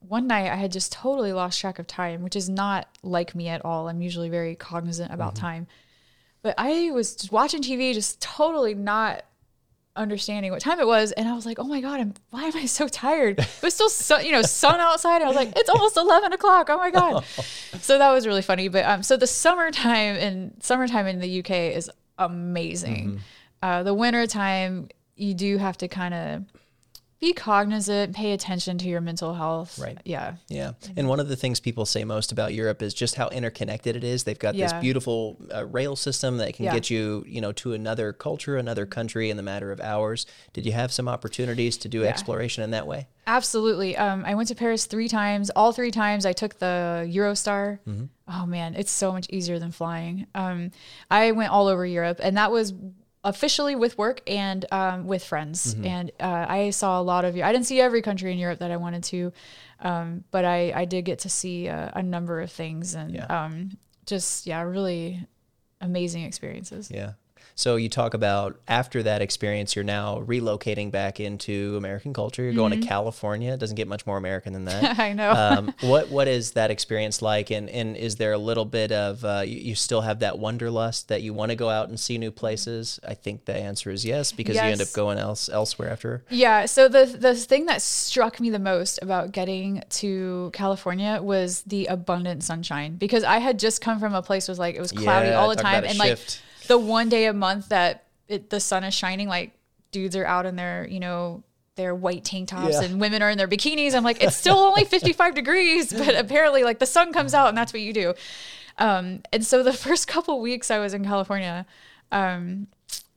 one night I had just totally lost track of time, which is not like me at all. I'm usually very cognizant about time. But I was just watching TV, just totally not understanding what time it was, and I was like, "Oh my god, I'm, why am I so tired?" It was still sun, you know, sun outside. I was like, "It's almost eleven o'clock. Oh my god!" so that was really funny. But um, so the summertime in summertime in the UK is amazing. Uh, the wintertime, you do have to kind of be cognizant, pay attention to your mental health. Right. Yeah. Yeah. And one of the things people say most about Europe is just how interconnected it is. They've got this beautiful uh, rail system that can Yeah. get you, you know, to another culture, another country in the matter of hours. Did you have some opportunities to do exploration in that way? Absolutely. Um, I went to Paris three times. All three times I took the Eurostar. Oh man, it's so much easier than flying. Um, I went all over Europe, and that was officially with work and um, with friends. And uh, I saw a lot of. You. I didn't see every country in Europe that I wanted to, um, but I I did get to see a, a number of things and Yeah. um, just yeah, really amazing experiences. Yeah. So you talk about after that experience, you're now relocating back into American culture. You're going to California. It doesn't get much more American than that. I know. um, what what is that experience like? And and is there a little bit of uh, you, you still have that wanderlust that you want to go out and see new places? I think the answer is yes because you end up going else elsewhere after. Yeah. So the the thing that struck me the most about getting to California was the abundant sunshine because I had just come from a place was like it was cloudy Yeah, all the time and like shift. The one day a month that it, the sun is shining like dudes are out in their you know their white tank tops Yeah. and women are in their bikinis. I'm like it's still only 55 degrees, but apparently like the sun comes out and that's what you do. Um, and so the first couple weeks I was in California, um,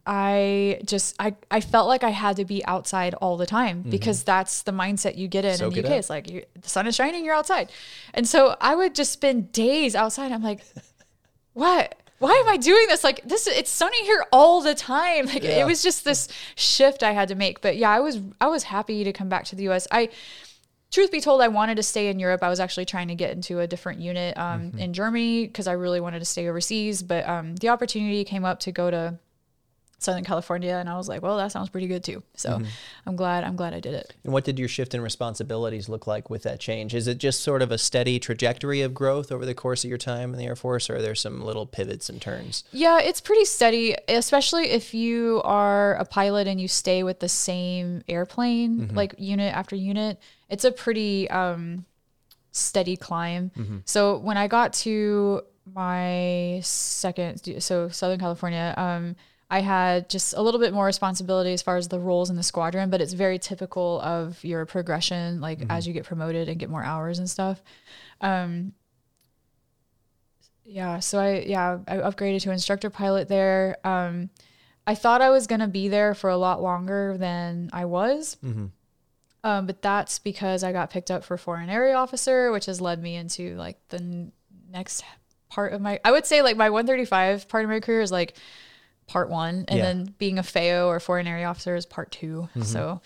I just I, I felt like I had to be outside all the time because that's the mindset you get in Soak in the UK. up. It's like you, the sun is shining, you're outside, and so I would just spend days outside. I'm like, what? Why am I doing this? Like this, it's sunny here all the time. Like Yeah. it was just this shift I had to make. But yeah, I was I was happy to come back to the U.S. I, truth be told, I wanted to stay in Europe. I was actually trying to get into a different unit um, in Germany because I really wanted to stay overseas. But um, the opportunity came up to go to Southern California, and I was like, well, that sounds pretty good too. So I'm glad I'm glad I did it. And what did your shift in responsibilities look like with that change? Is it just sort of a steady trajectory of growth over the course of your time in the Air Force, or are there some little pivots and turns? Yeah, it's pretty steady, especially if you are a pilot and you stay with the same airplane, like unit after unit. It's a pretty um, steady climb. So when I got to my second, so Southern California, um, I had just a little bit more responsibility as far as the roles in the squadron, but it's very typical of your progression, like as you get promoted and get more hours and stuff. Um, yeah, so I yeah I upgraded to instructor pilot there. Um, I thought I was gonna be there for a lot longer than I was, um, but that's because I got picked up for foreign area officer, which has led me into like the n- next part of my. I would say like my 135 part of my career is like part one, and Yeah. then being a FAO or foreign area officer is part 2 So,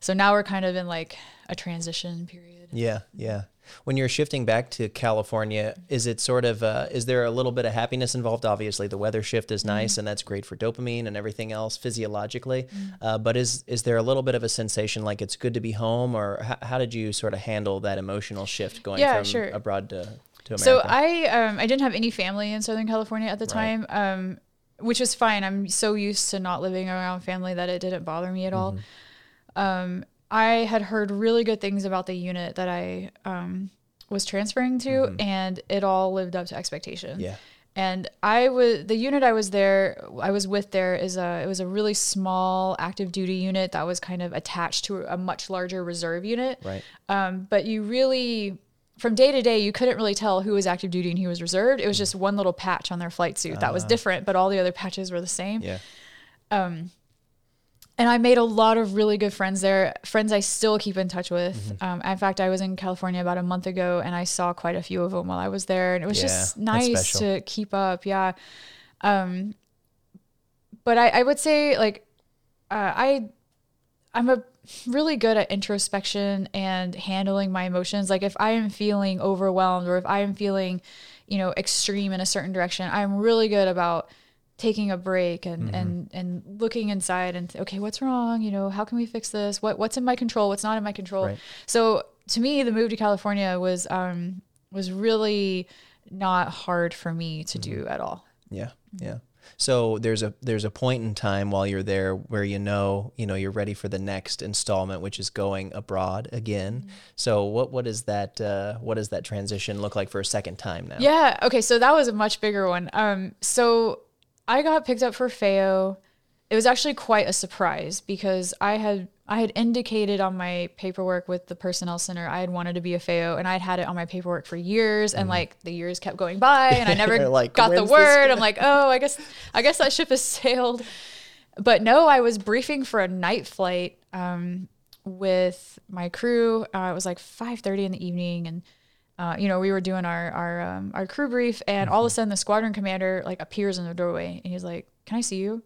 so now we're kind of in like a transition period. Yeah, yeah. When you're shifting back to California, is it sort of uh, is there a little bit of happiness involved? Obviously, the weather shift is nice, and that's great for dopamine and everything else physiologically. Uh, but is is there a little bit of a sensation like it's good to be home, or how, how did you sort of handle that emotional shift going Yeah, from sure. abroad to to America? So I um I didn't have any family in Southern California at the time, um, which is fine. I'm so used to not living around family that it didn't bother me at all. Mm-hmm. Um, I had heard really good things about the unit that I um was transferring to, and it all lived up to expectation. Mm-hmm. yeah, And I was the unit I was there, I was with there is a it was a really small active duty unit that was kind of attached to a much larger reserve unit. right. Um, but you really, from day to day, you couldn't really tell who was active duty and who was reserved. It was just one little patch on their flight suit that was different, but all the other patches were the same. Yeah, And I made a lot of really good friends there, friends I still keep in touch with. Um, in fact, I was in California about a month ago and I saw quite a few of them while I was there. And it was Yeah, just nice to keep up. Yeah. Um, but I, I would say, like, uh, I I'm a really good at introspection and handling my emotions. Like if I am feeling overwhelmed or if I am feeling, you know, extreme in a certain direction, I'm really good about taking a break and Mm-hmm. and and looking inside and okay, what's wrong? You know, how can we fix this? What what's in my control? What's not in my control? Right. So to me, the move to California was um was really not hard for me to do at all. yeah, yeah. So there's a there's a point in time while you're there where you know you know you're ready for the next installment, which is going abroad again. So what what is that uh, what does that transition look like for a second time now? Yeah. Okay. So that was a much bigger one. Um, so I got picked up for FAO. It was actually quite a surprise because I had I had indicated on my paperwork with the personnel center I had wanted to be a FAO and I'd had it on my paperwork for years and like the years kept going by and I never like, got the word. I'm like, oh, I guess I guess that ship has sailed. But no, I was briefing for a night flight um, with my crew. Uh, it was like 5:30 in the evening and uh, you know, we were doing our our um, our crew brief, and all of a sudden the squadron commander like appears in the doorway, and he's like, "Can I see you?"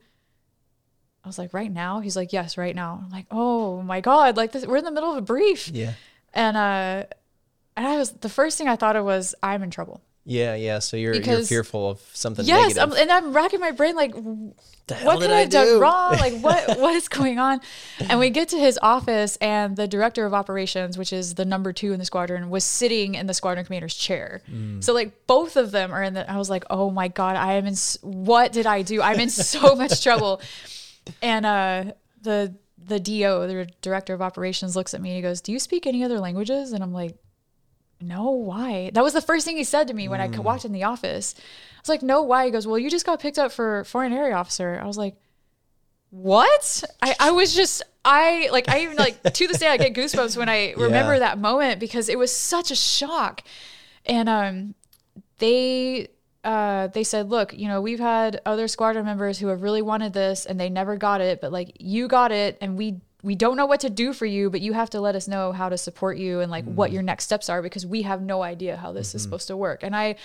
I was like, "Right now?" He's like, "Yes, right now." I'm like, "Oh my god!" Like this, we're in the middle of a brief, yeah, and uh, and I was the first thing I thought of was I'm in trouble. yeah, yeah. So you're you're Because- fearful of something Yes, negative. I'm, and I'm racking my brain like, what did could I have done do? wrong? Like what what is going on? And we get to his office and the director of operations, which is the number two in the squadron, was sitting in the squadron commander's chair. Mm. So like both of them are in the I was like, oh my God, I am in what did I do? I'm in so much trouble. And uh the the DO, the director of operations, looks at me and he goes, Do you speak any other languages? And I'm like, no, why? That was the first thing he said to me when I Mm. walked in the office. I was like, no, why? He goes, well, you just got picked up for foreign area officer. I was like, what? I, I was just, I like, I even like to this day, I get goosebumps when I remember Yeah. that moment because it was such a shock. And, um, they, uh, they said, look, you know, we've had other squadron members who have really wanted this and they never got it, but like you got it and we, we don't know what to do for you, but you have to let us know how to support you and like what your next steps are because we have no idea how this is supposed to work. And I,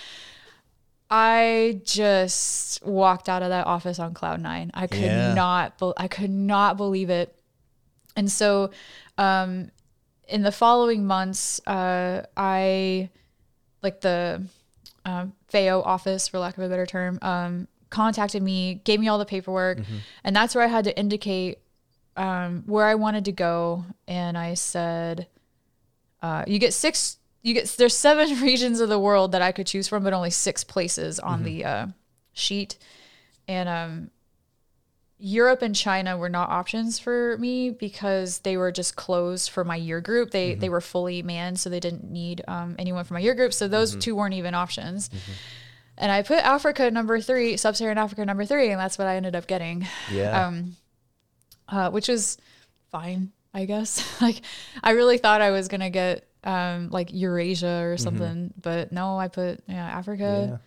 I just walked out of that office on cloud nine. I could Yeah. not, be- I could not believe it. And so, um, in the following months, uh, I like the um, FAO office, for lack of a better term, um, contacted me, gave me all the paperwork, and that's where I had to indicate um, where I wanted to go. And I said, uh, "You get six. You get there's seven regions of the world that I could choose from, but only six places on the uh, sheet." And um, Europe and China were not options for me because they were just closed for my year group. They they were fully manned, so they didn't need um, anyone from my year group. So those two weren't even options. And I put Africa number three, sub-Saharan Africa number three, and that's what I ended up getting. Yeah. Um, uh, which was fine, I guess. like I really thought I was gonna get um, like Eurasia or something, but no, I put yeah Africa. Yeah.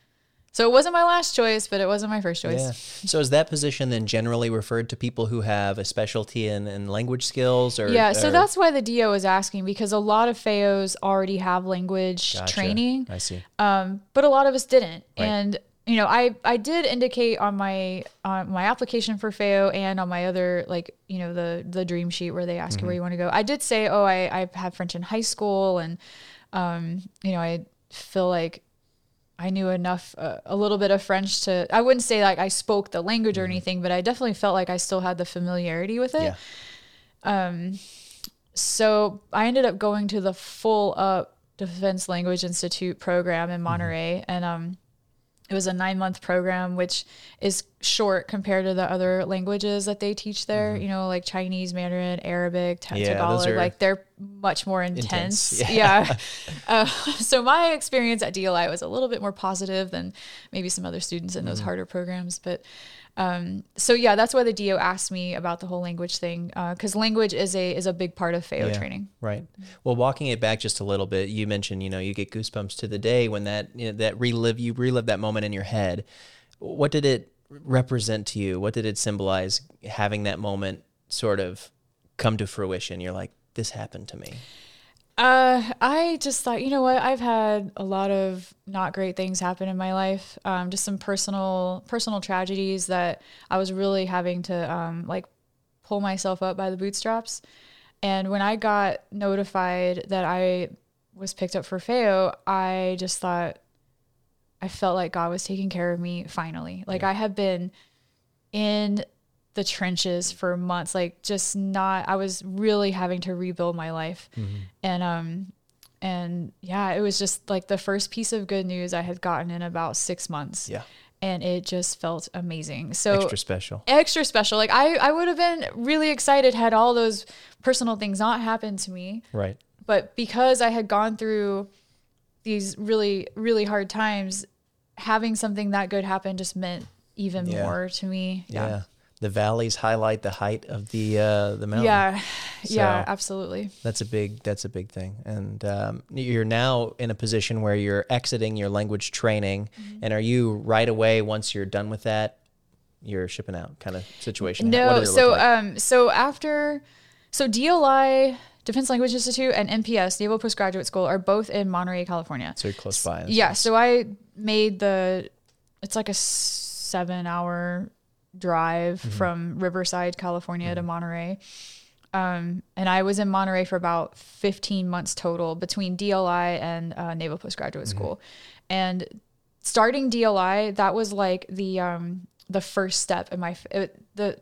So it wasn't my last choice, but it wasn't my first choice. Yeah. So is that position then generally referred to people who have a specialty in, in language skills or Yeah, so or- that's why the DO is asking because a lot of FAOs already have language Gotcha. training, I see. um, but a lot of us didn't. Right. And you know, I I did indicate on my on my application for FAO and on my other like you know the the dream sheet where they ask you Mm-hmm. where you want to go. I did say, oh, I I had French in high school, and um, you know, I feel like I knew enough, uh, a little bit of French to, I wouldn't say like I spoke the language or anything, but I definitely felt like I still had the familiarity with it. Yeah. So I ended up going to the full up Defense Language Institute program Mm-hmm. in Monterey. And um, it was a nine month program, which is short compared to the other languages that they teach there, you know, like Chinese, Mandarin, Arabic, Ta- Mm-hmm. Yeah, Tagalog. like they're much more intense. intense. Yeah. Uh, so my experience at DLI was a little bit more positive than maybe some other students in those Mm-hmm. harder programs. But um, so yeah, that's why the DO asked me about the whole language thing because language is a is a big part of FAO Yeah. training. Right. Well, walking it back just a little bit, you mentioned, you know, you get goosebumps to the day when that you know, that relive you relive that moment in your head. What did it represent to you? What did it symbolize having that moment sort of come to fruition? You're like, this happened to me. Uh, I just thought, you know what? I've had a lot of not great things happen in my life. Um, just some personal personal tragedies that I was really having to um, like pull myself up by the bootstraps. And when I got notified that I was picked up for FAO, I just thought I felt like God was taking care of me finally. Like I have been in the trenches for months, like just not I was really having to rebuild my life. And um and yeah, it was just like the first piece of good news I had gotten in about 6 months. Yeah. And it just felt amazing. So Extra special. extra special. Like I, I would have been really excited had all those personal things not happened to me. Right. But because I had gone through these really, really hard times, having something that good happen just meant even Yeah. more to me. Yeah. The valleys highlight the height of the uh, the mountain. Yeah. Yeah, absolutely. That's a big that's a big thing, and um, you're now in a position where you're exiting your language training, Mm-hmm. and are you right away once you're done with that, you're shipping out kind of situation? No, so like? um, so after, so DLI, Defense Language Institute, and NPS, Naval Postgraduate School, are both in Monterey, California. so you're close by. Yeah, nice. so I made the, it's like a seven-hour drive Mm-hmm. from Riverside, California, to Monterey. Um, and I was in Monterey for about 15 months total between DLI and uh, Naval Postgraduate Mm-hmm. School. And starting DLI, that was like the um, the first step in my it, the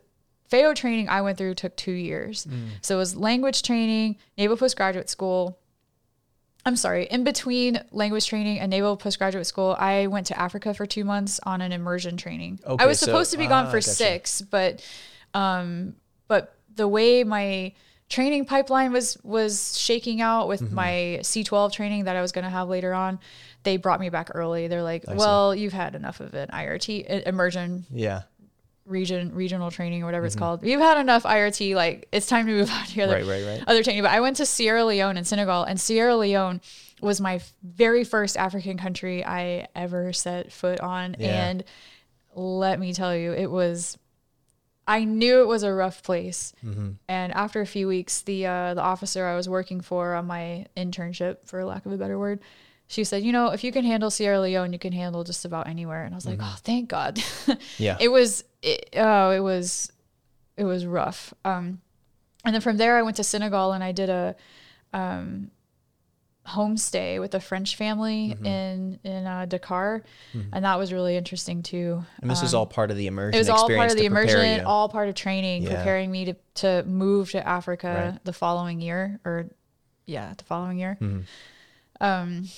FAO training I went through took two years. Mm. So it was language training, Naval Postgraduate School. I'm sorry, in between language training and Naval Postgraduate School, I went to Africa for two months on an immersion training. Okay, I was so- supposed to be gone ah, for gotcha. six, but um, but the way my training pipeline was was shaking out with Mm-hmm. my C12 training that I was going to have later on, they brought me back early. They're like, see. "Well, you've had enough of an IRT immersion yeah, region regional training or whatever it's called. You've had enough IRT. Like it's time to move on to other Mm-hmm. Right, right, right. other training. But I went to Sierra Leone and Senegal, and Sierra Leone was my very first African country I ever set foot on. Yeah. And let me tell you, it was. I knew it was a rough place, Mm-hmm. and after a few weeks, the uh, the officer I was working for on my internship, for lack of a better word, she said, you know, if you can handle Sierra Leone, you can handle just about anywhere. And I was like, oh, thank God. Yeah. it was, it, oh, it was, it was rough. Um, and then from there, I went to Senegal and I did a um, homestay with a French family in in uh, Dakar, and that was really interesting too. And this is all part of the immersion It was all part of the immersion, all part of training, Yeah. preparing me to to move to Africa Right. the following year, or yeah, the following year. Mm-hmm. Um,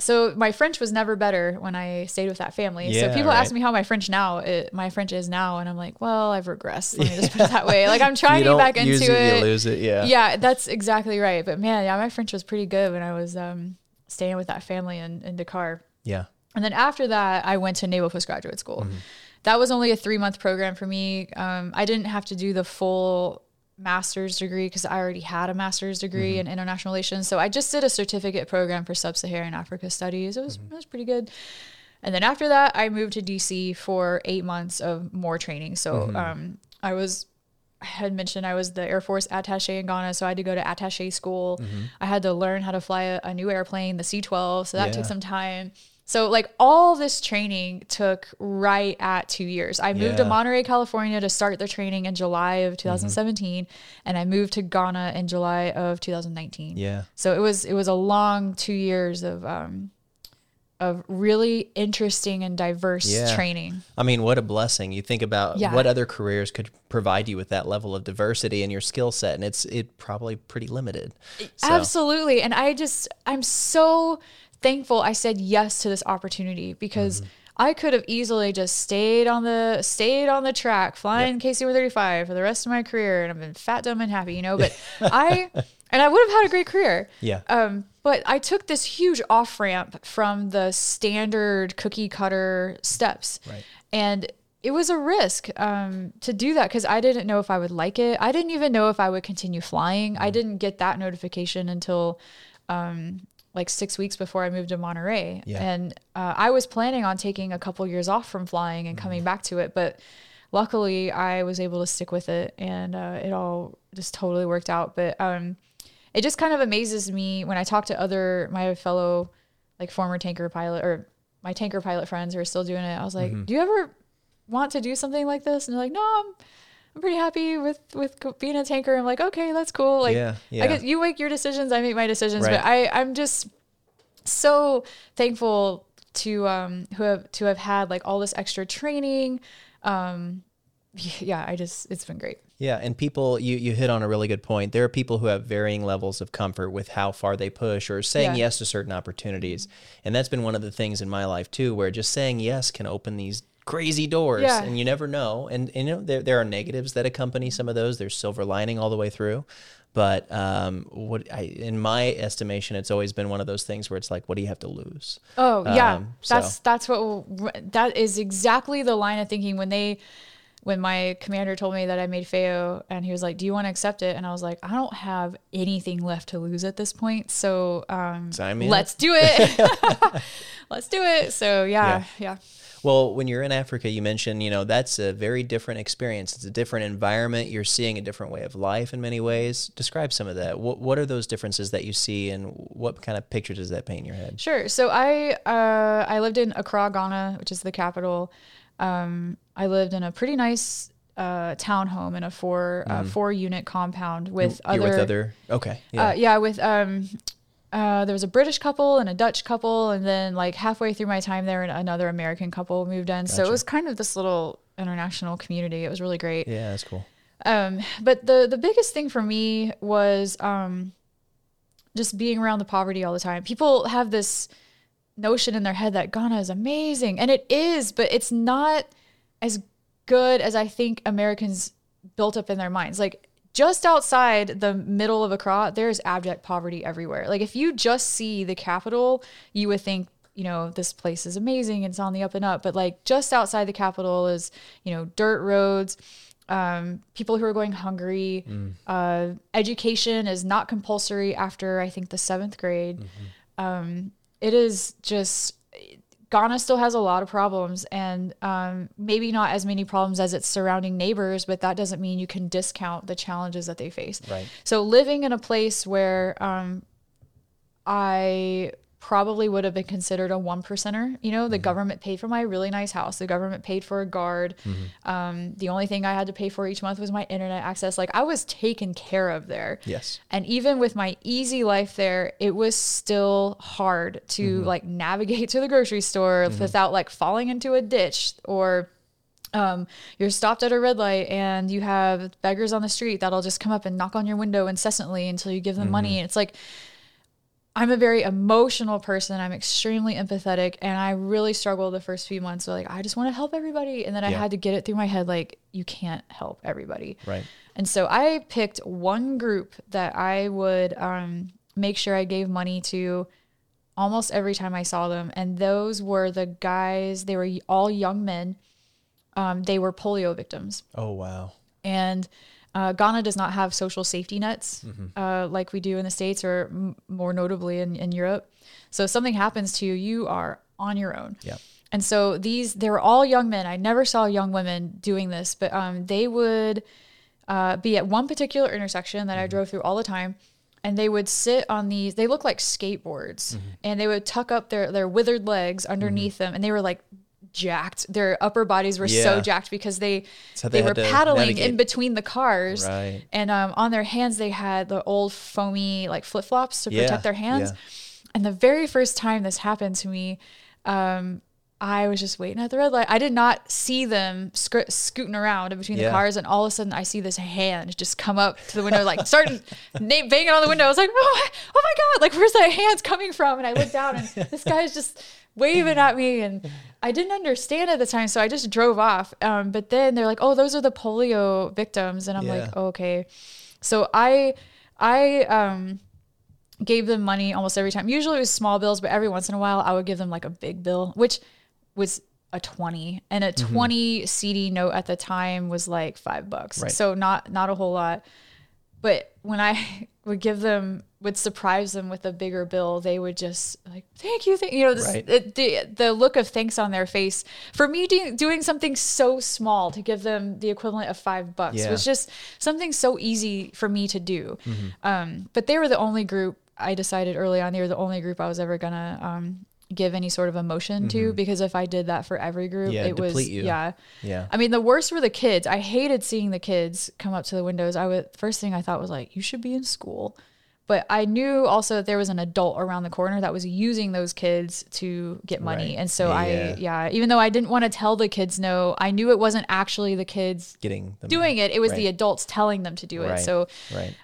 so my French was never better when I stayed with that family. Yeah, so people ask me how my French now, it, my French is now, and I'm like, well, I've regressed. Let me just put it that way. Like I'm trying to get back into it, it. you lose it. Yeah. Yeah, that's exactly right. But man, yeah, my French was pretty good when I was um, staying with that family in, in Dakar. Yeah. And then after that, I went to Naval Postgraduate School. That was only a three month program for me. Um, I didn't have to do the full master's degree because I already had a master's degree mm-hmm. in international relations. So I just did a certificate program for sub Saharan Africa studies. It was, mm-hmm. it was pretty good. And then after that, I moved to DC for eight months of more training. So mm-hmm. um, I was I had mentioned I was the Air Force attache in Ghana, so I had to go to attache school. I had to learn how to fly a, a new airplane, the C 12. So that Yeah. took some time. So, like, all this training took right at two years. I moved to Monterey, California to start the training in July of 2017, and I moved to Ghana in July of 2019. Yeah. So it was it was a long two years of um, of really interesting and diverse Yeah. training. I mean, what a blessing. You think about Yeah. what other careers could provide you with that level of diversity in your skill set, and it's it probably pretty limited. So, Absolutely. And I just, I'm so thankful I said yes to this opportunity because Mm-hmm. I could have easily just stayed on the stayed on the track flying KC 135 for the rest of my career and I've been fat, dumb, and happy, you know. But I and I would have had a great career. Yeah. Um, but I took this huge off ramp from the standard cookie cutter steps. Right. And it was a risk um, to do that because I didn't know if I would like it. I didn't even know if I would continue flying. Mm-hmm. I didn't get that notification until um, like six weeks before I moved to Monterey. Yeah. And uh, I was planning on taking a couple years off from flying and Mm-hmm. coming back to it. But luckily, I was able to stick with it and uh, it all just totally worked out. But um, it just kind of amazes me when I talk to other, my fellow like former tanker pilot or my tanker pilot friends who are still doing it. I was like, Mm-hmm. do you ever want to do something like this? And they're like, no, I'm, I'm pretty happy with, with being a tanker. I'm like, okay, that's cool. Like, Yeah, yeah. I guess you make your decisions. I make my decisions, Right. but I, I'm just so thankful to, um, who have, to have had like all this extra training. Um, yeah, I just, it's been great. Yeah, and people, you you hit on a really good point. There are people who have varying levels of comfort with how far they push or saying Yeah. yes to certain opportunities, and that's been one of the things in my life too, where just saying yes can open these crazy doors, Yeah. and you never know. And, and you know there there are negatives that accompany some of those. There's silver lining all the way through, but um, what I in my estimation, it's always been one of those things where it's like, what do you have to lose? Oh yeah, Um, that's so- that's what that is exactly the line of thinking when they when my commander told me that I made FAO and he was like, "Do you want to accept it?" and I was like, "I don't have anything left to lose at this point, so um, Sign me let's do it. let's do it." So yeah, yeah, Well, when you're in Africa, you mentioned, you know, that's a very different experience. It's a different environment. You're seeing a different way of life in many ways. Describe some of that. What, what are those differences that you see, and what kind of picture does that paint in your head? Sure. So I uh, I lived in Accra, Ghana, which is the capital. Um, I lived in a pretty nice uh, townhome in a four uh, four unit compound with Mm-hmm. You're other with other. Okay. Yeah. Uh, yeah, with um, uh, there was a British couple and a Dutch couple, and then like halfway through my time there, another American couple moved in. So it was kind of this little international community. It was really great. yeah, that's cool. Um, but the the biggest thing for me was um, just being around the poverty all the time. People have this notion in their head that Ghana is amazing, and it is, but it's not as good as I think Americans built up in their minds. Like just outside the middle of Accra, there's abject poverty everywhere. Like if you just see the capital, you would think, you know, this place is amazing, it's on the up and up. But like just outside the capital is, you know, dirt roads, um, people who are going hungry. Uh, education is not compulsory after I think the seventh grade. Um, it is just Ghana still has a lot of problems, and um, maybe not as many problems as its surrounding neighbors, but that doesn't mean you can discount the challenges that they face. Right. So living in a place where um, I probably would have been considered a one percenter. You know, the Mm-hmm. government paid for my really nice house. The government paid for a guard. Mm-hmm. Um, the only thing I had to pay for each month was my internet access. Like I was taken care of there. Yes. And even with my easy life there, it was still hard to Mm-hmm. like navigate to the grocery store without like falling into a ditch or um, you're stopped at a red light and you have beggars on the street that'll just come up and knock on your window incessantly until you give them money. And it's like, I'm a very emotional person. I'm extremely empathetic, and I really struggled the first few months. So like, I just want to help everybody, and then I Yeah. had to get it through my head like, you can't help everybody. Right. And so I picked one group that I would um, make sure I gave money to almost every time I saw them. And those were the guys, they were all young men. Um, they were polio victims. Oh wow. And uh, Ghana does not have social safety nets uh, like we do in the States or m- more notably in, in Europe. So if something happens to you, you are on your own. Yeah. And so these, they were all young men. I never saw young women doing this, but um, they would uh, be at one particular intersection that I drove through all the time. And they would sit on these, they look like skateboards, and they would tuck up their, their withered legs underneath them. And they were like jacked. Their upper bodies were Yeah. so jacked because they, how they, they were paddling navigate. in between the cars. Right. And um, on their hands, they had the old foamy like flip flops to Yeah, protect their hands. yeah. And the very first time this happened to me, um, I was just waiting at the red light. I did not see them sc- scooting around in between Yeah. the cars, and all of a sudden, I see this hand just come up to the window, like starting na- banging on the window. I was like, "Oh, oh my god! Like, where's that hand coming from?" And I looked down, and this guy's just waving at me, and I didn't understand at the time, so I just drove off. Um, but then they're like, "Oh, those are the polio victims," and I'm Yeah. like, "Okay." So I, I um gave them money almost every time. Usually it was small bills, but every once in a while I would give them like a big bill, which was a 20 and a 20 cedi note at the time was like 5 bucks. Right. So not not a whole lot. But when I would give them would surprise them with a bigger bill, they would just like, "Thank you, thank you." know, this, Right. the, the the look of thanks on their face for me do, doing something so small to give them the equivalent of five bucks Yeah. was just something so easy for me to do. Um, but they were the only group I decided early on. They were the only group I was ever gonna um, give any sort of emotion to because if I did that for every group, Yeah, it was you. yeah. Yeah. I mean, the worst were the kids. I hated seeing the kids come up to the windows. I would first thing I thought was like, you should be in school. But I knew also that there was an adult around the corner that was using those kids to get money. Right. And so Yeah. I, yeah, even though I didn't want to tell the kids no, I knew it wasn't actually the kids Getting doing it. It was the adults telling them to do it. So, Right.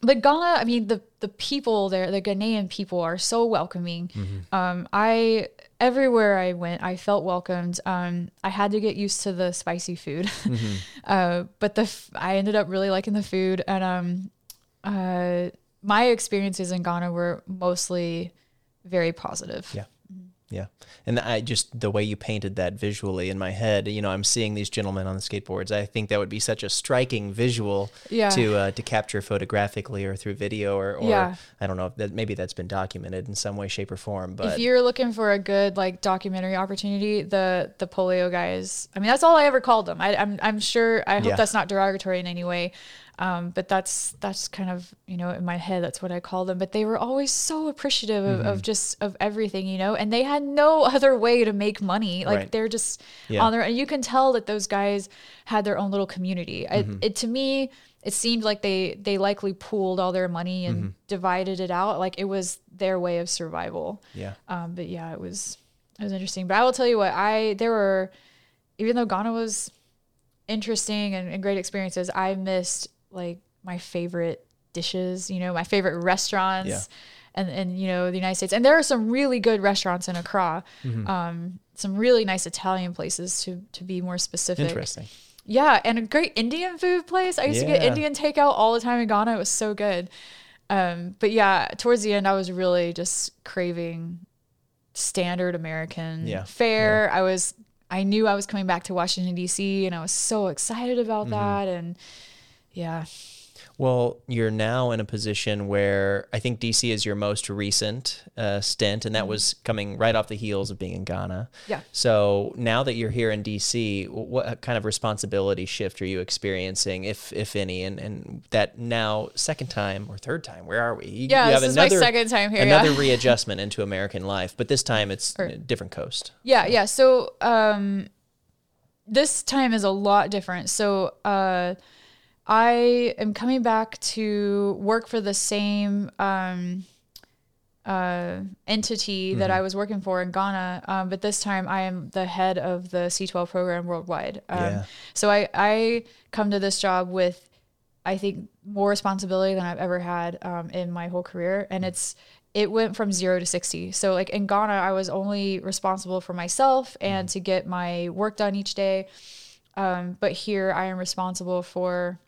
but Ghana, I mean, the the people there, the Ghanaian people are so welcoming. Mm-hmm. Um, I everywhere I went, I felt welcomed. Um, I had to get used to the spicy food, Mm-hmm. uh, but the f- I ended up really liking the food, and um, uh, my experiences in Ghana were mostly very positive. Yeah. Yeah. And I just, the way you painted that visually in my head, you know, I'm seeing these gentlemen on the skateboards. I think that would be such a striking visual Yeah. to uh, to capture photographically or through video or, or Yeah. I don't know if that maybe that's been documented in some way, shape, or form. But if you're looking for a good like documentary opportunity, the the polio guys. I mean, that's all I ever called them. I, I'm I'm sure. I hope Yeah. that's not derogatory in any way. Um, but that's that's kind of you know in my head that's what I call them. But they were always so appreciative of, Mm-hmm. of just of everything, you know. And they had no other way to make money. Like Right. they're just Yeah. on their. And you can tell that those guys had their own little community. Mm-hmm. it to me. It seemed like they they likely pooled all their money and Mm-hmm. divided it out. Like it was their way of survival. yeah. Um, but yeah, it was it was interesting. But I will tell you what, I there were even though Ghana was interesting and, and great experiences, I missed like my favorite dishes, you know, my favorite restaurants. Yeah. And, and you know the United States and there are some really good restaurants in Accra, Mm-hmm. um, some really nice Italian places to to be more specific. Interesting. Yeah, and a great Indian food place. I used to get Indian takeout all the time in Ghana. It was so good. Um, but yeah, towards the end, I was really just craving standard American Yeah. fare. I was, I knew I was coming back to Washington D.C. and I was so excited about Mm-hmm. that. And yeah, Well, you're now in a position where I think DC is your most recent uh, stint, and that was coming right off the heels of being in Ghana. Yeah. So now that you're here in DC, what kind of responsibility shift are you experiencing, if if any, and and that now second time or third time? Where are we? You, Yeah, you this is my second time here, yeah. Another readjustment into American life, but this time it's Or- a different coast. Yeah, yeah. So um this time is a lot different. So uh I am coming back to work for the same um uh entity that I was working for in Ghana, um, but this time I am the head of the C12 program worldwide. Um, Yeah. So I I come to this job with I think more responsibility than I've ever had um, in my whole career, and it's it went from zero to sixty. So like in Ghana, I was only responsible for myself and to get my work done each day, um, but here I am responsible for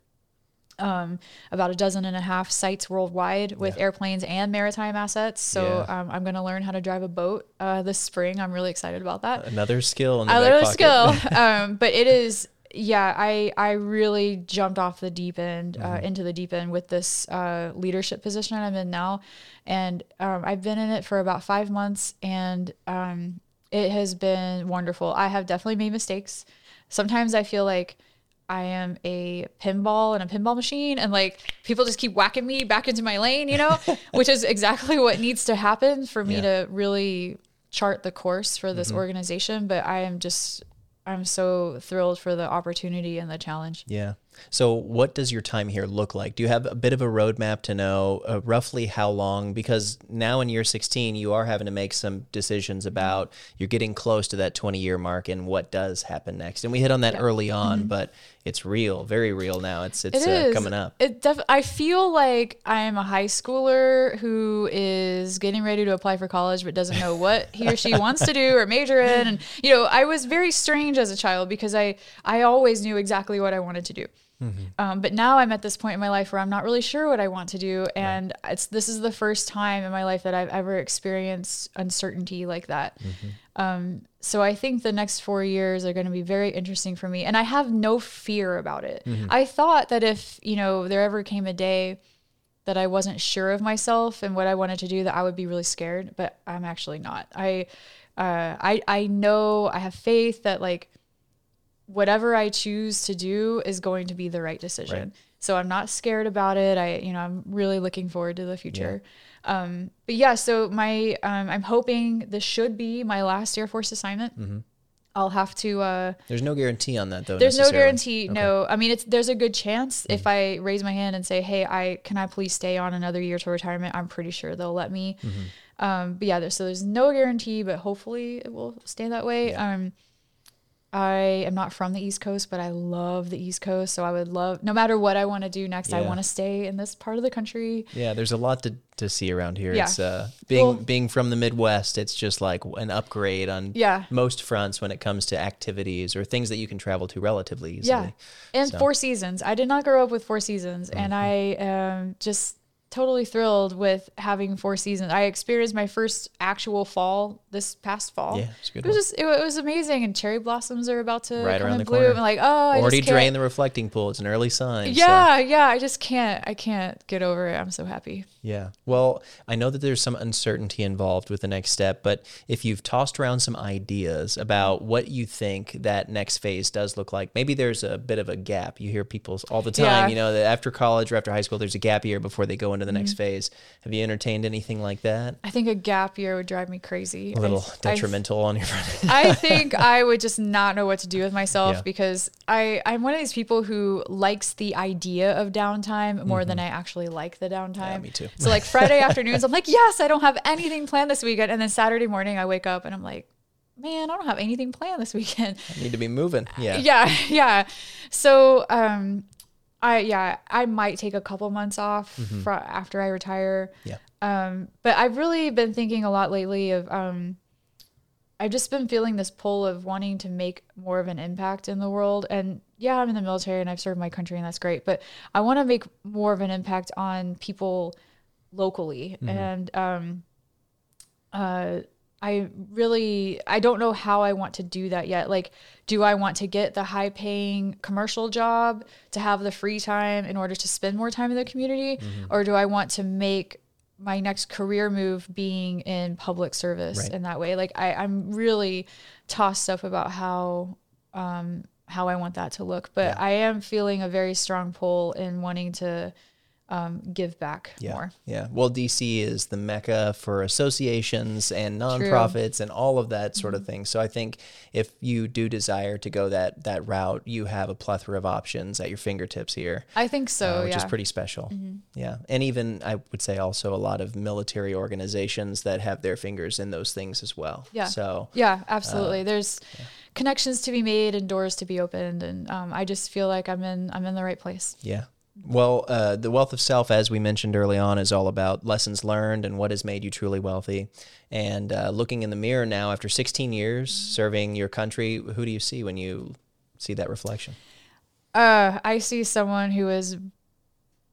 um, about a dozen and a half sites worldwide with airplanes and maritime assets. So Yeah. um, I'm going to learn how to drive a boat uh, this spring. I'm really excited about that Another skill in the a back skill um but it is yeah i i really jumped off the deep end uh, Mm-hmm. into the deep end with this uh, leadership position i'm in now and um, i've been in it for about five months and um, it has been wonderful i have definitely made mistakes sometimes i feel like I am a pinball and a pinball machine, and like people just keep whacking me back into my lane, you know, which is exactly what needs to happen for me Yeah. to really chart the course for this mm-hmm. organization. But I am just, I'm so thrilled for the opportunity and the challenge. Yeah. So, what does your time here look like? Do you have a bit of a roadmap to know uh, roughly how long? Because now in year 16, you are having to make some decisions about you're getting close to that 20 year mark and what does happen next. And we hit on that early on, but it's real, very real now. It's it's Mm-hmm. It uh, coming up. It def- I feel like I'm a high schooler who is getting ready to apply for college but doesn't know what he or she wants to do or major in. And you know, I was very strange as a child because I I always knew exactly what I wanted to do. Um, but now I'm at this point in my life where I'm not really sure what I want to do, and it's this is the first time in my life that I've ever experienced uncertainty like that. Um, so I think the next four years are going to be very interesting for me, and I have no fear about it. I thought that if you know there ever came a day that I wasn't sure of myself and what I wanted to do, that I would be really scared, but I'm actually not. I, uh, I, I know I have faith that like whatever I choose to do is going to be the right decision. Right. So I'm not scared about it. I, you know, I'm really looking forward to the future. Um, but yeah, so my, um, I'm hoping this should be my last Air Force assignment. Mm-hmm. I'll have to, uh, There's no guarantee on that, though. there's no guarantee. No, I mean it's there's a good chance if I raise my hand and say, "Hey, I can I please stay on another year to retirement?" I'm pretty sure they'll let me. Um, but yeah, there's, so there's no guarantee, but hopefully it will stay that way. Um, I am not from the East Coast, but I love the East Coast, so I would love no matter what I want to do next, I want to stay in this part of the country. Yeah, there's a lot to, to see around here. Yeah. It's uh, being Well- being from the Midwest. It's just like an upgrade on Yeah. most fronts when it comes to activities or things that you can travel to relatively easily. Yeah. And So- Four Seasons. I did not grow up with Four Seasons, and I am just totally thrilled with having Four Seasons. I experienced my first actual fall this past fall. Yeah, it's good It was one. just it, it was amazing, and cherry blossoms are about to Right come around in the bloom. corner. And like, oh, I Already drained the reflecting pool. It's an early sign. so- Yeah, yeah. I just can't. I can't get over it. I'm so happy. Yeah. Well, I know that there's some uncertainty involved with the next step, but if you've tossed around some ideas about what you think that next phase does look like, maybe there's a bit of a gap. You hear people all the time, Yeah. you know, that after college or after high school, there's a gap year before they go into the Mm-hmm. next phase. Have you entertained anything like that? I think a gap year would drive me crazy. A little I- I detrimental on your front. I think I would just not know what to do with myself Yeah. because I, I'm one of these people who likes the idea of downtime more than I actually like the downtime. Mm-hmm. Yeah, me too. So like Friday afternoons, I'm like, yes, I don't have anything planned this weekend. And then Saturday morning I wake up and I'm like, man, I don't have anything planned this weekend. I need to be moving. Yeah. Yeah, yeah. So, um, I yeah, I might take a couple months off fr- after I retire. Mm-hmm. Yeah. Um, but I've really been thinking a lot lately of um, I've just been feeling this pull of wanting to make more of an impact in the world. And yeah, I'm in the military and I've served my country and that's great. But I want to make more of an impact on people locally. And um, uh, I really I don't know how I want to do that yet. Like do I want to get the high paying commercial job to have the free time in order to spend more time in the community Mm-hmm. or do I want to make my next career move being in public service Right. in that way? Like I I'm really tossed up about how um how I want that to look, but I am feeling a very strong pull in wanting to um, give back Yeah. more. Yeah. Well, DC is the mecca for associations and nonprofits and all of that sort Mm-hmm. of thing. So I think if you do desire to go that that route, you have a plethora of options at your fingertips here. I think so. uh, which yeah. is pretty special. Yeah. And even I would say also a lot of military organizations that have their fingers in those things as well. Yeah. So Yeah, absolutely. There's connections to be made and doors to be opened, and um, I just feel like I'm in I'm in the right place. Yeah. Well, uh, the wealth of self, as we mentioned early on, is all about lessons learned and what has made you truly wealthy. And uh, looking in the mirror now, after 16 years serving your country, who do you see when you see that reflection? Uh, I see someone who is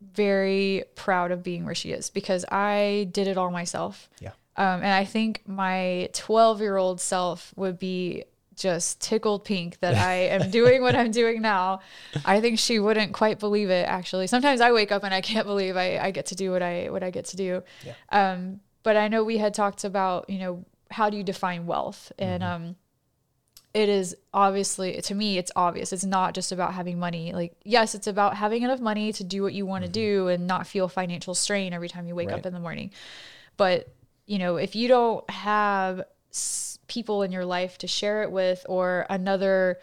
very proud of being where she is because I did it all myself. Yeah. Um, and I think my 12 year old self would be just tickled pink that I am doing what I'm doing now. I think she wouldn't quite believe it actually. Sometimes I wake up and I can't believe I, I get to do what I what I get to do. Yeah. Um, but I know we had talked about, you know, how do you define wealth? And um it is obviously to me it's obvious it's not just about having money like yes it's about having enough money to do what you want to do and not feel financial strain every time you wake Right. up in the morning but you know if you don't have s- people in your life to share it with or another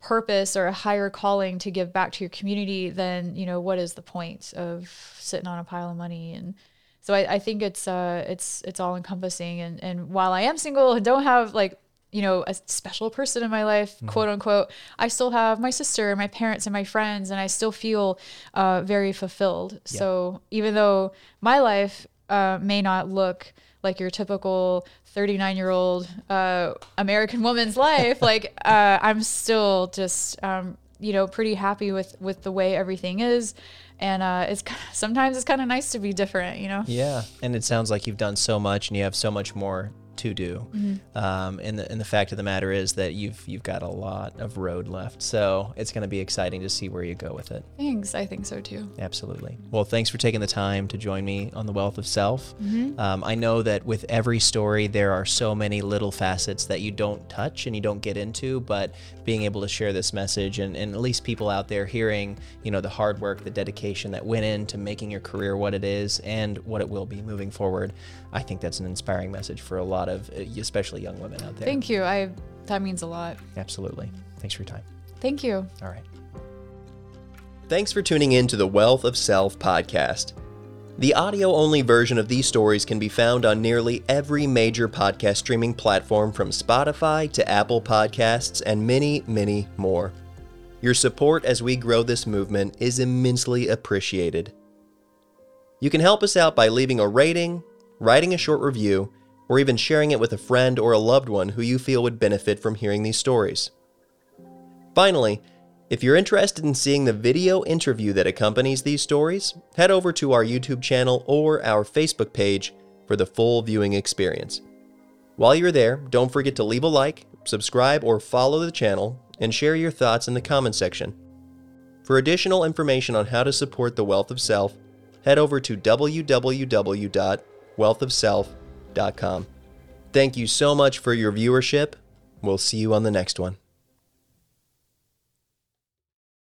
purpose or a higher calling to give back to your community then you know what is the point of sitting on a pile of money? And so I, I think it's uh it's it's all encompassing. And and while I am single and don't have like you know a special person in my life quote unquote I still have my sister and my parents and my friends and I still feel uh very fulfilled. So even though my life uh may not look like your typical 39 year old uh American woman's life like uh I'm still just um you know pretty happy with with the way everything is. And uh it's sometimes it's kind of nice to be different you know? Yeah, and it sounds like you've done so much, and you have so much more to do. Um, and the and the fact of the matter is that you've you've got a lot of road left. So it's going to be exciting to see where you go with it. thanks I think so too Absolutely. Well, thanks for taking the time to join me on the Wealth of Self. Um, I know that with every story, there are so many little facets that you don't touch and you don't get into, but being able to share this message and, and at least people out there hearing, you know, the hard work, the dedication that went into making your career what it is and what it will be moving forward, I think that's an inspiring message for a lot of, uh, especially young women out there. thank you I that means a lot Absolutely. Thanks for your time. thank you All right. Thanks for tuning in to the Wealth of Self podcast. The audio only version of these stories can be found on nearly every major podcast streaming platform from Spotify to Apple Podcasts and many, many more. Your support as we grow this movement is immensely appreciated. You can help us out by leaving a rating, writing a short review, or even sharing it with a friend or a loved one who you feel would benefit from hearing these stories. Finally, if you're interested in seeing the video interview that accompanies these stories, head over to our YouTube channel or our Facebook page for the full viewing experience. While you're there, don't forget to leave a like, subscribe, or follow the channel, and share your thoughts in the comment section. For additional information on how to support the Wealth of Self, head over to www.wealthofself.com. Thank you so much for your viewership. We'll see you on the next one.